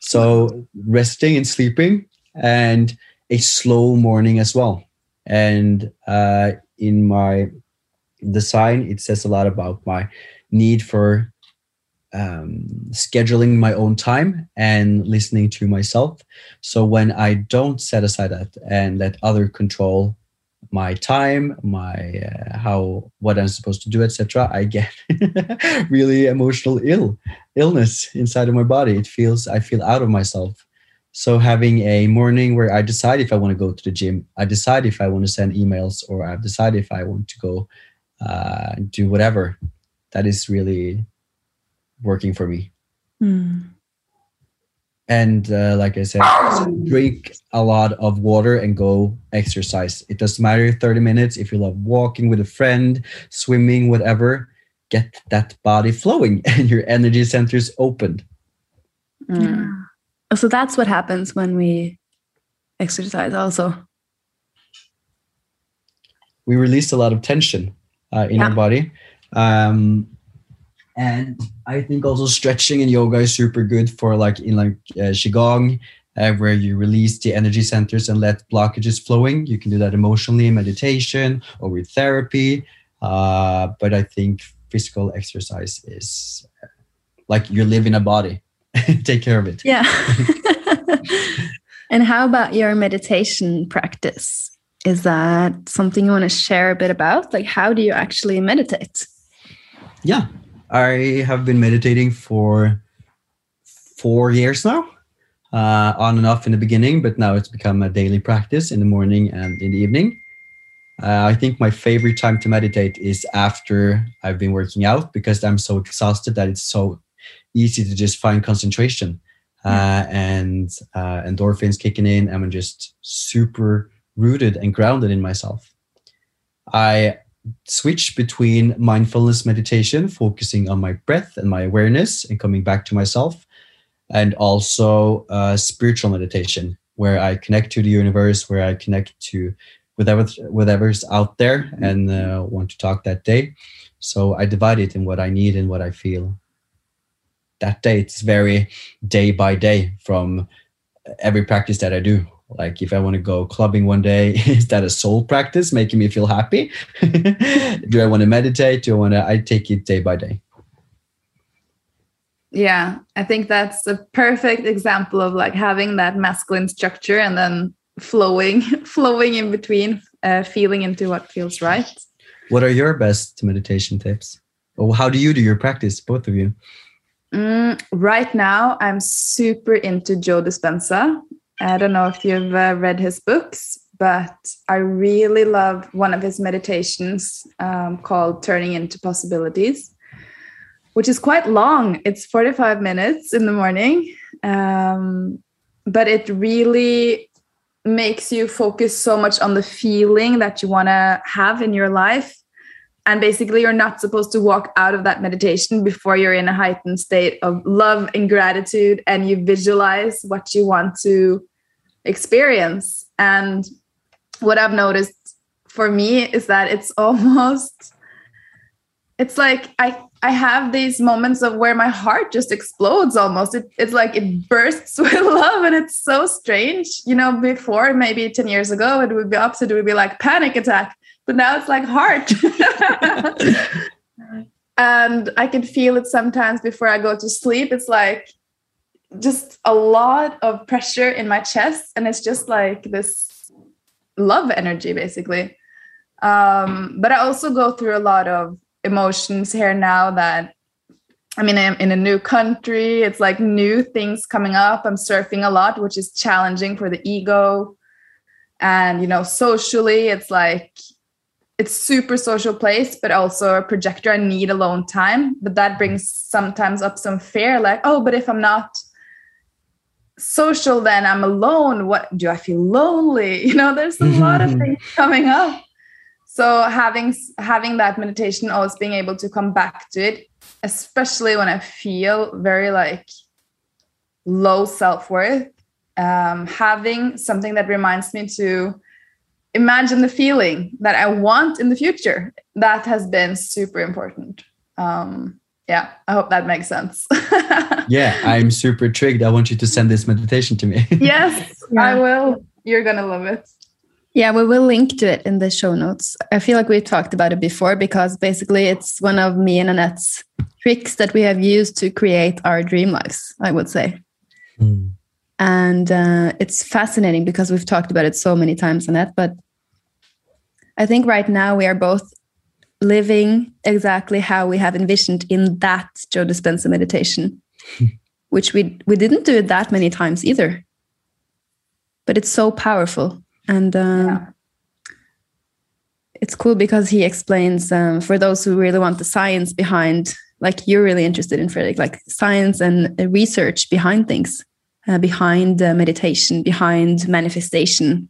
So resting and sleeping and a slow morning as well. And uh, in my design, it says a lot about my need for um, scheduling my own time and listening to myself. So when I don't set aside that and let other control my time, my uh, how what I'm supposed to do, etc., I get *laughs* really emotional ill illness inside of my body. It feels I feel out of myself. So having a morning where I decide if I want to go to the gym, I decide if I want to send emails, or I decide if I want to go uh, do whatever. That is really working for me. Mm. And uh, like I said, drink a lot of water and go exercise. It doesn't matter 30 minutes if you love walking with a friend, swimming, whatever. Get that body flowing *laughs* and your energy centers opened. Mm. So that's what happens when we exercise, also. We release a lot of tension uh, in yeah. our body. Um, and I think also stretching and yoga is super good for like in like uh, qigong, uh, where you release the energy centers and let blockages flowing. You can do that emotionally in meditation or with therapy. Uh, but I think physical exercise is uh, like you live in a body. *laughs* Take care of it. Yeah. *laughs* *laughs* and how about your meditation practice? Is that something you want to share a bit about? Like, how do you actually meditate? Yeah, I have been meditating for four years now, uh, on and off in the beginning, but now it's become a daily practice in the morning and in the evening. Uh, I think my favorite time to meditate is after I've been working out because I'm so exhausted that it's so easy to just find concentration uh, and uh, endorphins kicking in. I'm just super rooted and grounded in myself. I switch between mindfulness meditation, focusing on my breath and my awareness and coming back to myself, and also uh, spiritual meditation, where I connect to the universe, where I connect to whatever whatever's out there and uh, want to talk that day. So I divide it in what I need and what I feel. That day, it's very day by day from every practice that I do. Like if I want to go clubbing one day, *laughs* is that a soul practice making me feel happy? *laughs* do I want to meditate? Do I want to? I take it day by day. Yeah, I think that's a perfect example of like having that masculine structure and then flowing, *laughs* flowing in between, uh, feeling into what feels right. What are your best meditation tips? Or how do you do your practice, both of you? Mm, right now, I'm super into Joe Dispenza. I don't know if you've uh, read his books, but I really love one of his meditations um, called Turning into Possibilities, which is quite long. It's 45 minutes in the morning, um, but it really makes you focus so much on the feeling that you want to have in your life and basically you're not supposed to walk out of that meditation before you're in a heightened state of love and gratitude and you visualize what you want to experience. And what i've noticed for me is that it's *laughs* almost it's like i i have these moments of where my heart just explodes almost. It, it's like it bursts *laughs* with love and it's so strange. You know before maybe 10 years ago it would be opposite. It would be like panic attack but now it's like heart. *laughs* and I can feel it sometimes before I go to sleep. It's like just a lot of pressure in my chest, and it's just like this love energy, basically. Um, but I also go through a lot of emotions here now that I mean, I'm in a new country. It's like new things coming up. I'm surfing a lot, which is challenging for the ego. And, you know, socially, it's like it's super social place but also a projector i need alone time. But that brings sometimes up some fear like oh but if i'm not social then i'm alone. What do i feel lonely? *laughs* You know there's a lot of *laughs* things coming up. So having having that meditation always being able to come back to it especially when i feel very like low self-worth um, having something that reminds me to imagine the feeling that I want in the future. That has been super important. Um, yeah, I hope that makes sense. *laughs* yeah, I'm super intrigued. I want you to send this meditation to me. *laughs* yes, yeah. I will. You're going to love it. Yeah, we will link to it in the show notes. I feel like we talked about it before because basically it's one of me and Anette's tricks that we have used to create our dream lives, I would say. Mm. And uh, it's fascinating because we've talked about it so many times, Annette, but I think right now we are both living exactly how we have envisioned in that Joe Dispenza meditation, which we we didn't do it that many times either. But it's so powerful, and um, yeah. it's cool because he explains um, for those who really want the science behind, like you're really interested in Fredrik, like science and research behind things, uh, behind uh, meditation, behind manifestation,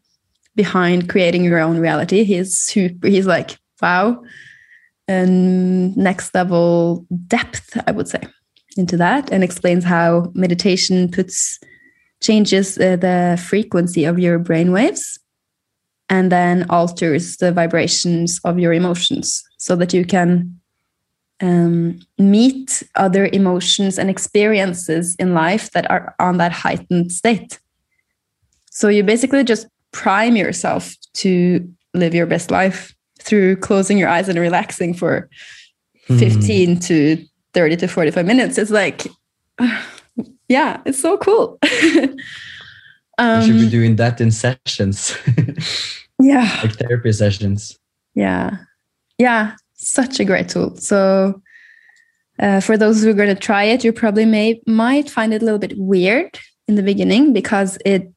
behind creating your own reality. He's super, he's like, wow. And next level depth, I would say, into that and explains how meditation puts changes uh, the frequency of your brain waves and then alters the vibrations of your emotions so that you can um, meet other emotions and experiences in life that are on that heightened state. So you basically just prime yourself to live your best life through closing your eyes and relaxing for mm. 15 to 30 to 45 minutes. It's like *sighs* yeah it's so cool. Um, *laughs* you should be doing that in sessions. *laughs* Yeah. Like therapy sessions. Yeah. Yeah such a great tool. So uh, for those who are going to try it you probably may might find it a little bit weird in the beginning because it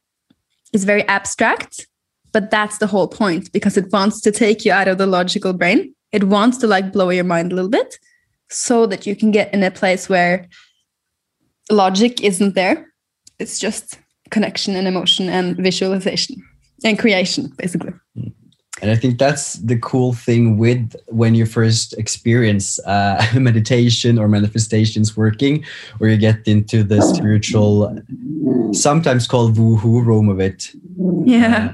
is very abstract, but that's the whole point because it wants to take you out of the logical brain. It wants to like blow your mind a little bit so that you can get in a place where logic isn't there. It's just connection and emotion and visualization and creation, basically. Hmm. And I think that's the cool thing with when you first experience uh, *laughs* meditation or manifestations working, where you get into the spiritual, sometimes called woohoo realm of it. Yeah. Uh,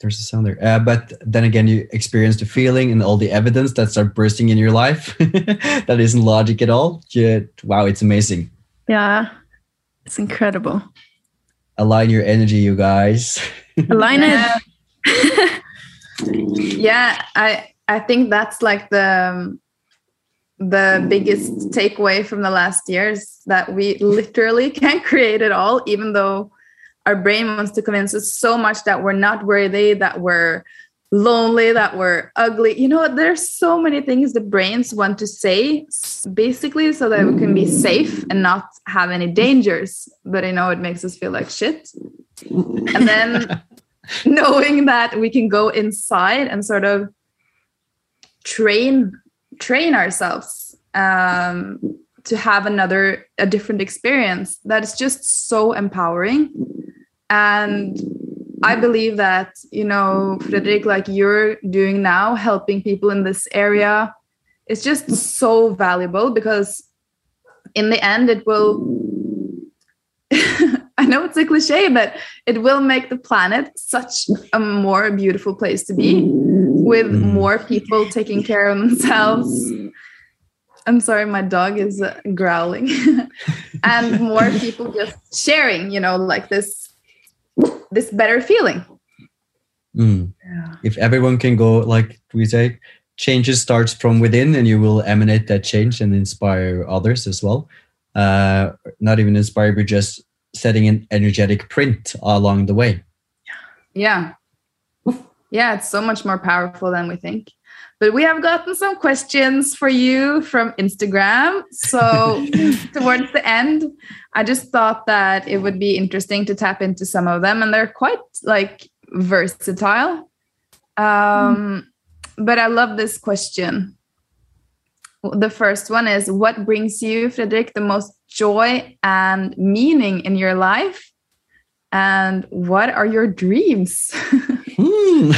there's a sound there. Uh, but then again, you experience the feeling and all the evidence that start bursting in your life. *laughs* that isn't logic at all. Just, wow, it's amazing. Yeah. It's incredible. Align your energy, you guys. *laughs* Align it. Yeah i i think that's like the the biggest takeaway from the last years that we literally *laughs* can't create it all even though our brain wants to convince us so much that we're not worthy that we're lonely that we're ugly. You know there's so many things the brains want to say basically so that we can be safe and not have any dangers. But you know it makes us feel like shit. And then *laughs* *laughs* knowing that we can go inside and sort of train train ourselves um, to have another a different experience that is just so empowering. And i believe that you know Fredrik like you're doing now helping people in this area is just so valuable because in the end it will *laughs* I know it's a cliche, but it will make the planet such a more beautiful place to be with Mm. more people taking care of themselves. I'm sorry, my dog is uh, growling. *laughs* and more people just sharing, you know, like this this better feeling. Mm. If everyone can go, like we say, changes starts from within, and you will emanate that change and inspire others as well. Uh, not even inspire, but just setting an energetic print along the way. Yeah. Yeah, it's so much more powerful than we think. But we have gotten some questions for you from Instagram. So, *laughs* towards the end, I just thought that it would be interesting to tap into some of them, and they're quite like versatile. Um, but I love this question. The first one is What brings you, Fredrik, the most joy and meaning in your life? And what are your dreams? *laughs* Hmm.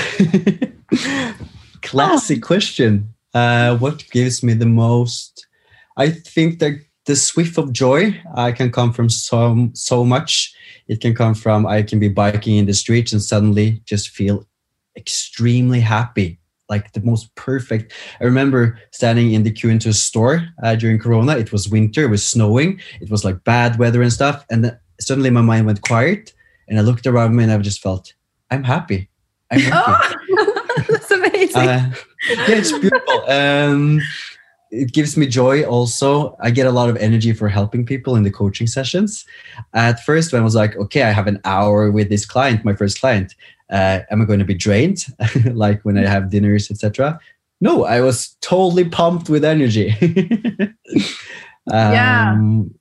*laughs* Classic question. Uh, what gives me the most? I think that the swift of joy uh, can come from so so much. It can come from I can be biking in the streets and suddenly just feel extremely happy, like the most perfect. I remember standing in the queue into a store uh, during Corona. It was winter, it was snowing, it was like bad weather and stuff, and then suddenly my mind went quiet, and I looked around me and I just felt I'm happy. I'm *laughs* happy. Oh, *laughs* that's amazing. Uh, yeah, it's beautiful. Um, it gives me joy also. I get a lot of energy for helping people in the coaching sessions. At first, when I was like, okay, I have an hour with this client, my first client, uh, am I going to be drained? *laughs* like when I have dinners, etc. No, I was totally pumped with energy. *laughs* Yeah. Um,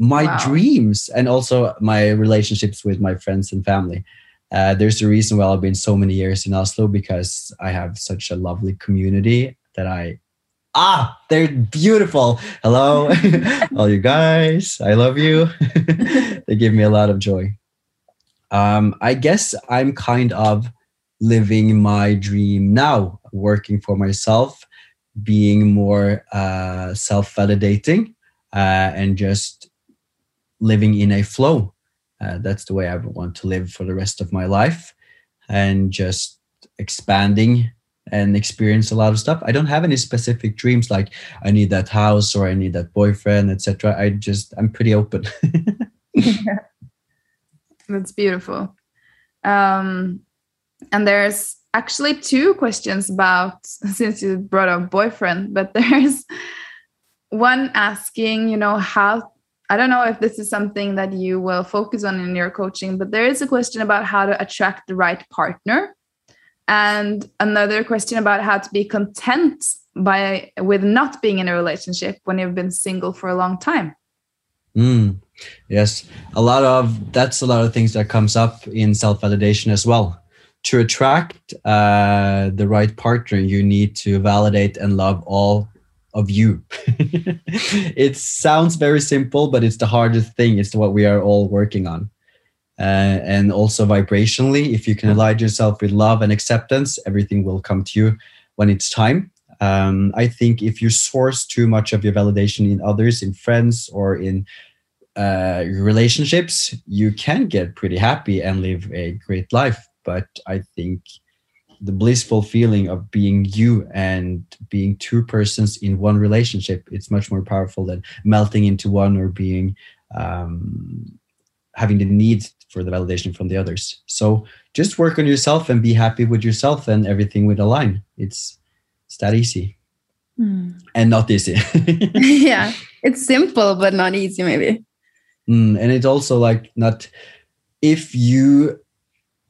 my Wow. dreams and also my relationships with my friends and family. Uh, there's a reason why I've been so many years in Oslo because I have such a lovely community that I ah they're beautiful. Hello, *laughs* all you guys, I love you. they give me a lot of joy. Um, I guess I'm kind of living my dream now, working for myself, being more uh, self-validating, uh, and just living in a flow. Uh, that's the way I want to live for the rest of my life, and just expanding and experience a lot of stuff. I don't have any specific dreams like I need that house or I need that boyfriend, etc. I just I'm pretty open. *laughs* That's beautiful. Um, and there's actually two questions about *laughs* since you brought up boyfriend, but *laughs* there's one asking, you know, how I don't know if this is something that you will focus on in your coaching, but there is a question about how to attract the right partner. And another question about how to be content by with not being in a relationship when you've been single for a long time. Mm, yes, a lot of that's a lot of things that comes up in self validation as well. To attract uh, the right partner, you need to validate and love all of you. *laughs* it sounds very simple, but it's the hardest thing. It's what we are all working on. Uh, and also vibrationally, if you can align yourself with love and acceptance, everything will come to you when it's time. Um, I think if you source too much of your validation in others, in friends, or in uh, relationships, you can get pretty happy and live a great life. But I think the blissful feeling of being you and being two persons in one relationship it's much more powerful than melting into one or being um, having the need for the validation from the others. So just work on yourself and be happy with yourself and everything will align. It's it's that easy. Mm. and not easy. *laughs* *laughs* Yeah it's simple but not easy maybe mm, and it's also like not if you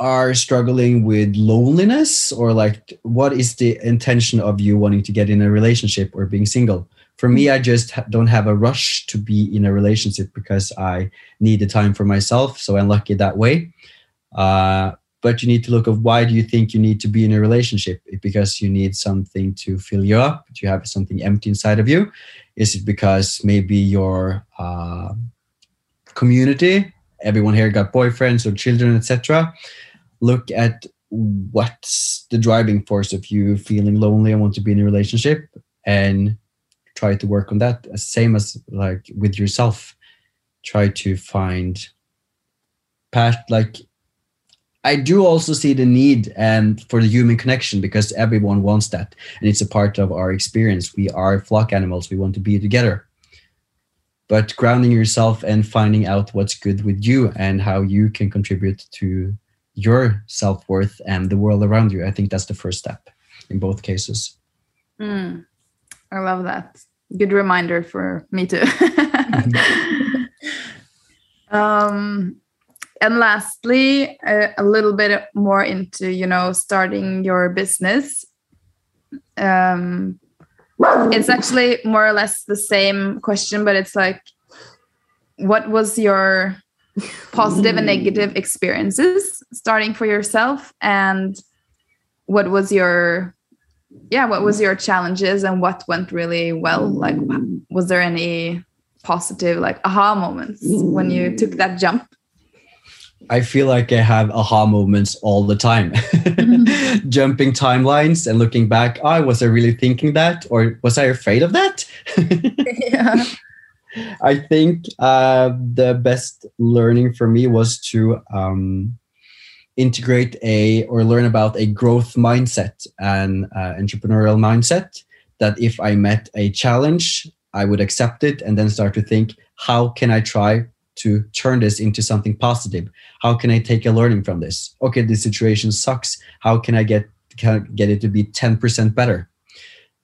are struggling with loneliness or like what is the intention of you wanting to get in a relationship or being single? For me i just don't have a rush to be in a relationship because i need the time for myself so i'm lucky that way. Uh, but you need to look at why do you think you need to be in a relationship? Because you need something to fill you up? Do you have something empty inside of you? Is it because maybe your uh, community. Everyone here got boyfriends or children etc look at what's the driving force of you feeling lonely and want to be in a relationship and try to work on that. Same as like with yourself. Try to find past like i do also see the need and for the human connection because everyone wants that. And it's a part of our experience. We are flock animals. We want to be together but grounding yourself and finding out what's good with you and how you can contribute to your self worth and the world around you. I think that's the first step in both cases. Mm, I love that. Good reminder for me too. *laughs* um, and lastly, uh, a little bit more into you know starting your business. Um, it's actually more or less the same question, but it's like, what was your positive and negative hmm. experiences starting for yourself? And what was your yeah what was your challenges and what went really well? Like hmm. was there any positive like aha moments when you took that jump I feel like I have aha moments all the time. *laughs* Jumping timelines and looking back, oh, was I really thinking that? Or was I afraid of that? *laughs* yeah. I think uh, the best learning for me was to um, integrate a or learn about a growth mindset and uh, entrepreneurial mindset. That if I met a challenge, I would accept it and then start to think, how can I try to turn this into something positive? How can I take a learning from this? Okay, this situation sucks. How can I get can I get it to be ten percent better?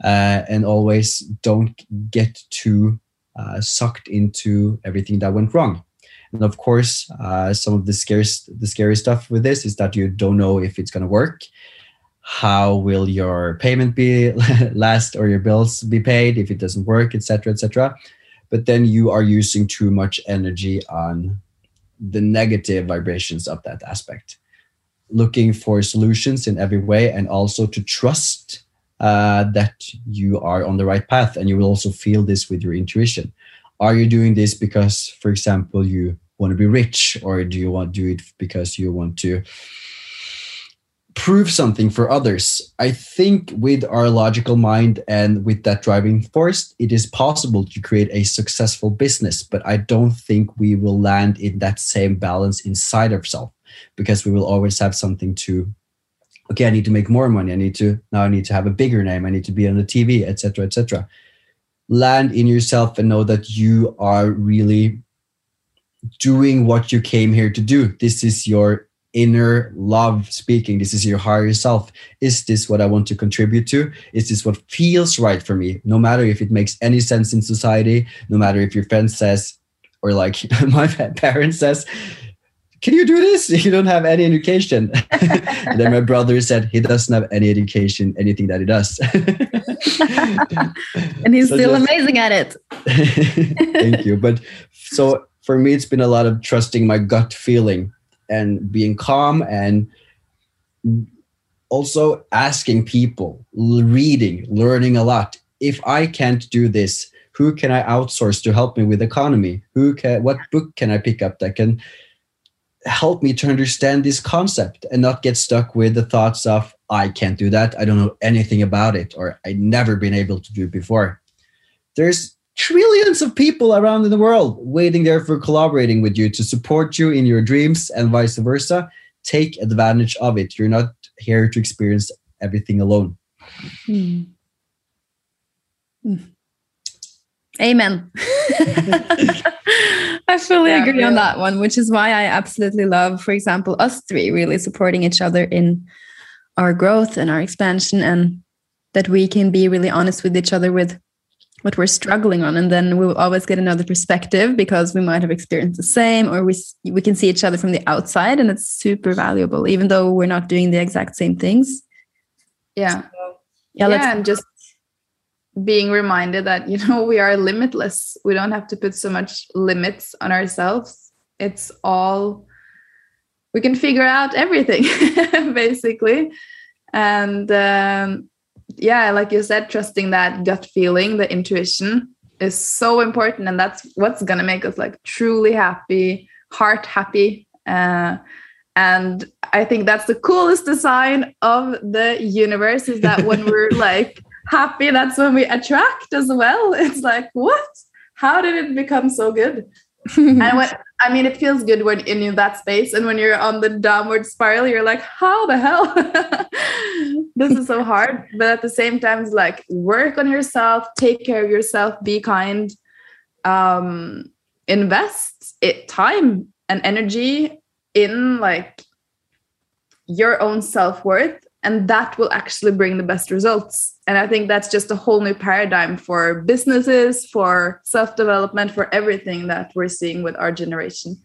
Uh, and always don't get too uh, sucked into everything that went wrong. And of course, uh, some of the scary, the scary stuff with this is that you don't know if it's going to work. How will your payment be *laughs* last or your bills be paid if it doesn't work, etc., etc. But then you are using too much energy on the negative vibrations of that aspect. Looking for solutions in every way and also to trust uh, that you are on the right path and you will also feel this with your intuition are you doing this because for example you want to be rich or do you want to do it because you want to prove something for others i think with our logical mind and with that driving force it is possible to create a successful business but i don't think we will land in that same balance inside ourselves because we will always have something to okay, I need to make more money. I need to now I need to have a bigger name. I need to be on the TV, etc., etc. Land in yourself and know that you are really doing what you came here to do. This is your inner love speaking. This is your higher self. Is this what I want to contribute to? Is this what feels right for me? No matter if it makes any sense in society, no matter if your friend says, or like *laughs* my parents says, can you do this? *laughs* You don't have any education. and *laughs* then my brother said he doesn't have any education, anything that he does. and he's so still just, amazing at it. thank you. But so for me, it's been a lot of trusting my gut feeling and being calm and also asking people, reading, learning a lot. if I can't do this, who can I outsource to help me with economy? Who can what book can I pick up that can help me to understand this concept and not get stuck with the thoughts of I can't do that, I don't know anything about it, or I've never been able to do it before. There's trillions of people around in the world waiting there for collaborating with you to support you in your dreams and vice versa. Take advantage of it. You're not here to experience everything alone. Mm. Mm. Amen. *laughs* I fully yeah, agree yeah. on that one, which is why I absolutely love, for example, us three really supporting each other in our growth and our expansion, and that we can be really honest with each other with what we're struggling on and then we will always get another perspective because we might have experienced the same or we we can see each other from the outside and it's super valuable even though we're not doing the exact same things. Yeah. So, yeah, yeah and just being reminded that you know we are limitless. We don't have to put so much limits on ourselves. It's all we can figure out everything *laughs* basically. And um, yeah like you said trusting that gut feeling the intuition is so important and that's what's gonna make us like truly happy heart happy uh, and i think that's the coolest design of the universe is that when we're *laughs* like happy that's when we attract as well. It's like what? How did it become so good and *laughs* when I mean, it feels good when in that space, and when you're on the downward spiral, you're like, "How the hell? *laughs* this is so hard." But at the same time, it's like work on yourself, take care of yourself, be kind, um, invest it time and energy in like your own self worth and that will actually bring the best results. And i think that's just a whole new paradigm for businesses for self development for everything that we're seeing with our generation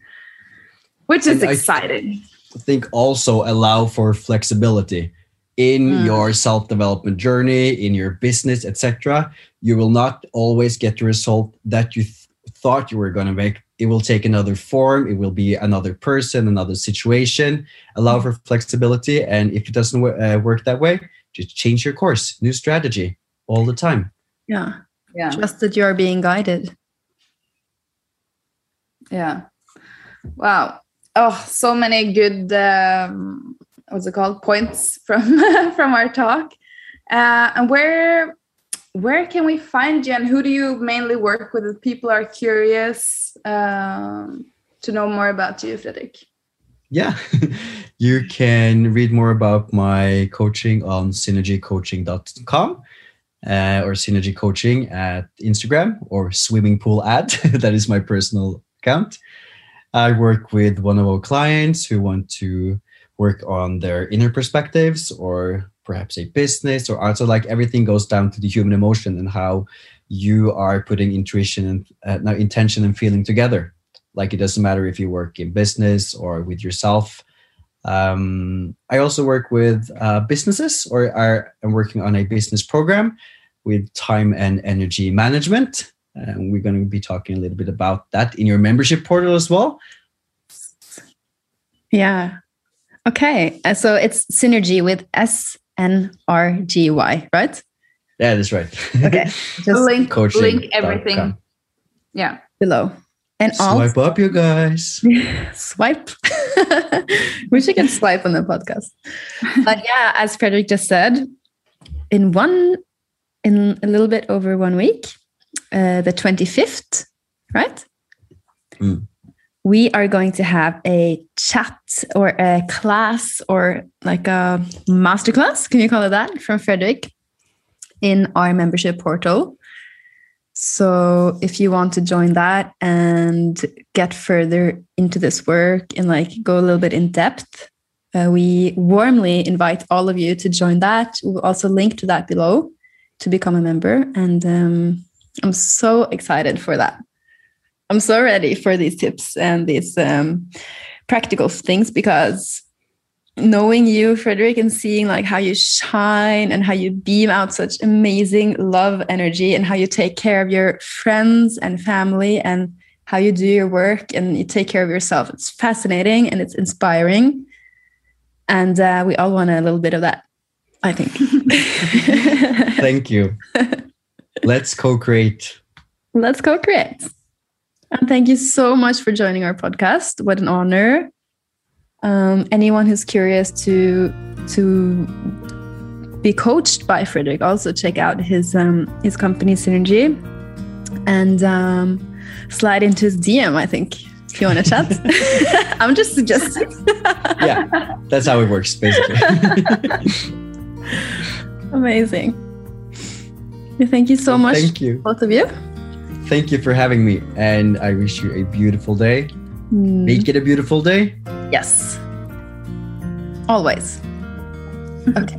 which is and exciting. I think also allow for flexibility. In mm. your self development journey in your business etc you will not always get the result that you thought you were going to make it will take another form it will be another person another situation. Allow for flexibility and if it doesn't uh, work that way just change your course. New strategy all the time. Yeah. Yeah. Trust that you are being guided. Yeah. Wow. Oh so many good um, what's it called? Points from *laughs* from our talk. Uh, and where where can we find you and who do you mainly work with if people are curious um, to know more about you fredrik? Yeah *laughs* you can read more about my coaching on snrgycoaching.com uh, or Snrgy Coaching at instagram or swimming pool ad *laughs* that is my personal account. I work with one of our clients who want to work on their inner perspectives or perhaps a business or also like everything goes down to the human emotion and how you are putting intuition and uh, now intention and feeling together. Like it doesn't matter if you work in business or with yourself. Um, i also work with uh, businesses or are, i'm working on a business program with time and energy management. And we're going to be talking a little bit about that in your membership portal as well. Yeah. Okay. Uh, so it's synergy with s N R G Y, right? Yeah, that's right. Okay. *laughs* Just link, coaching. link everything. Yeah. Below. And swipe up, you guys. *laughs* swipe. we should get swipe on the podcast. But yeah, as Fredrik just said, in one, in a little bit over one week, uh, the 25th, right? Mm we are going to have a chat or a class or like a masterclass, can you call it that, from Fredrik in our membership portal. So if you want to join that and get further into this work and like go a little bit in depth, uh, we warmly invite all of you to join that. We'll also link to that below to become a member. And um, I'm so excited for that. I'm so ready for these tips and these um, practical things because knowing you, Fredrik, and seeing like how you shine and how you beam out such amazing love energy and how you take care of your friends and family and how you do your work and you take care of yourself. It's fascinating and it's inspiring. And uh, we all want a little bit of that, I think. *laughs* Thank you. *laughs* Let's co-create. Let's co create. And thank you so much for joining our podcast. What an honor. Um, anyone who's curious to to be coached by Fredrik, also check out his um, his company Snrgy and um, slide into his DM. I think if you want to chat. *laughs* *laughs* I'm just suggesting. Yeah, that's how it works, basically. *laughs* Amazing. Thank you so much, Thank you. both of you. Thank you for having me, and I wish you a beautiful day. Mm, Make it a beautiful day. Yes. Always. *laughs* Okay.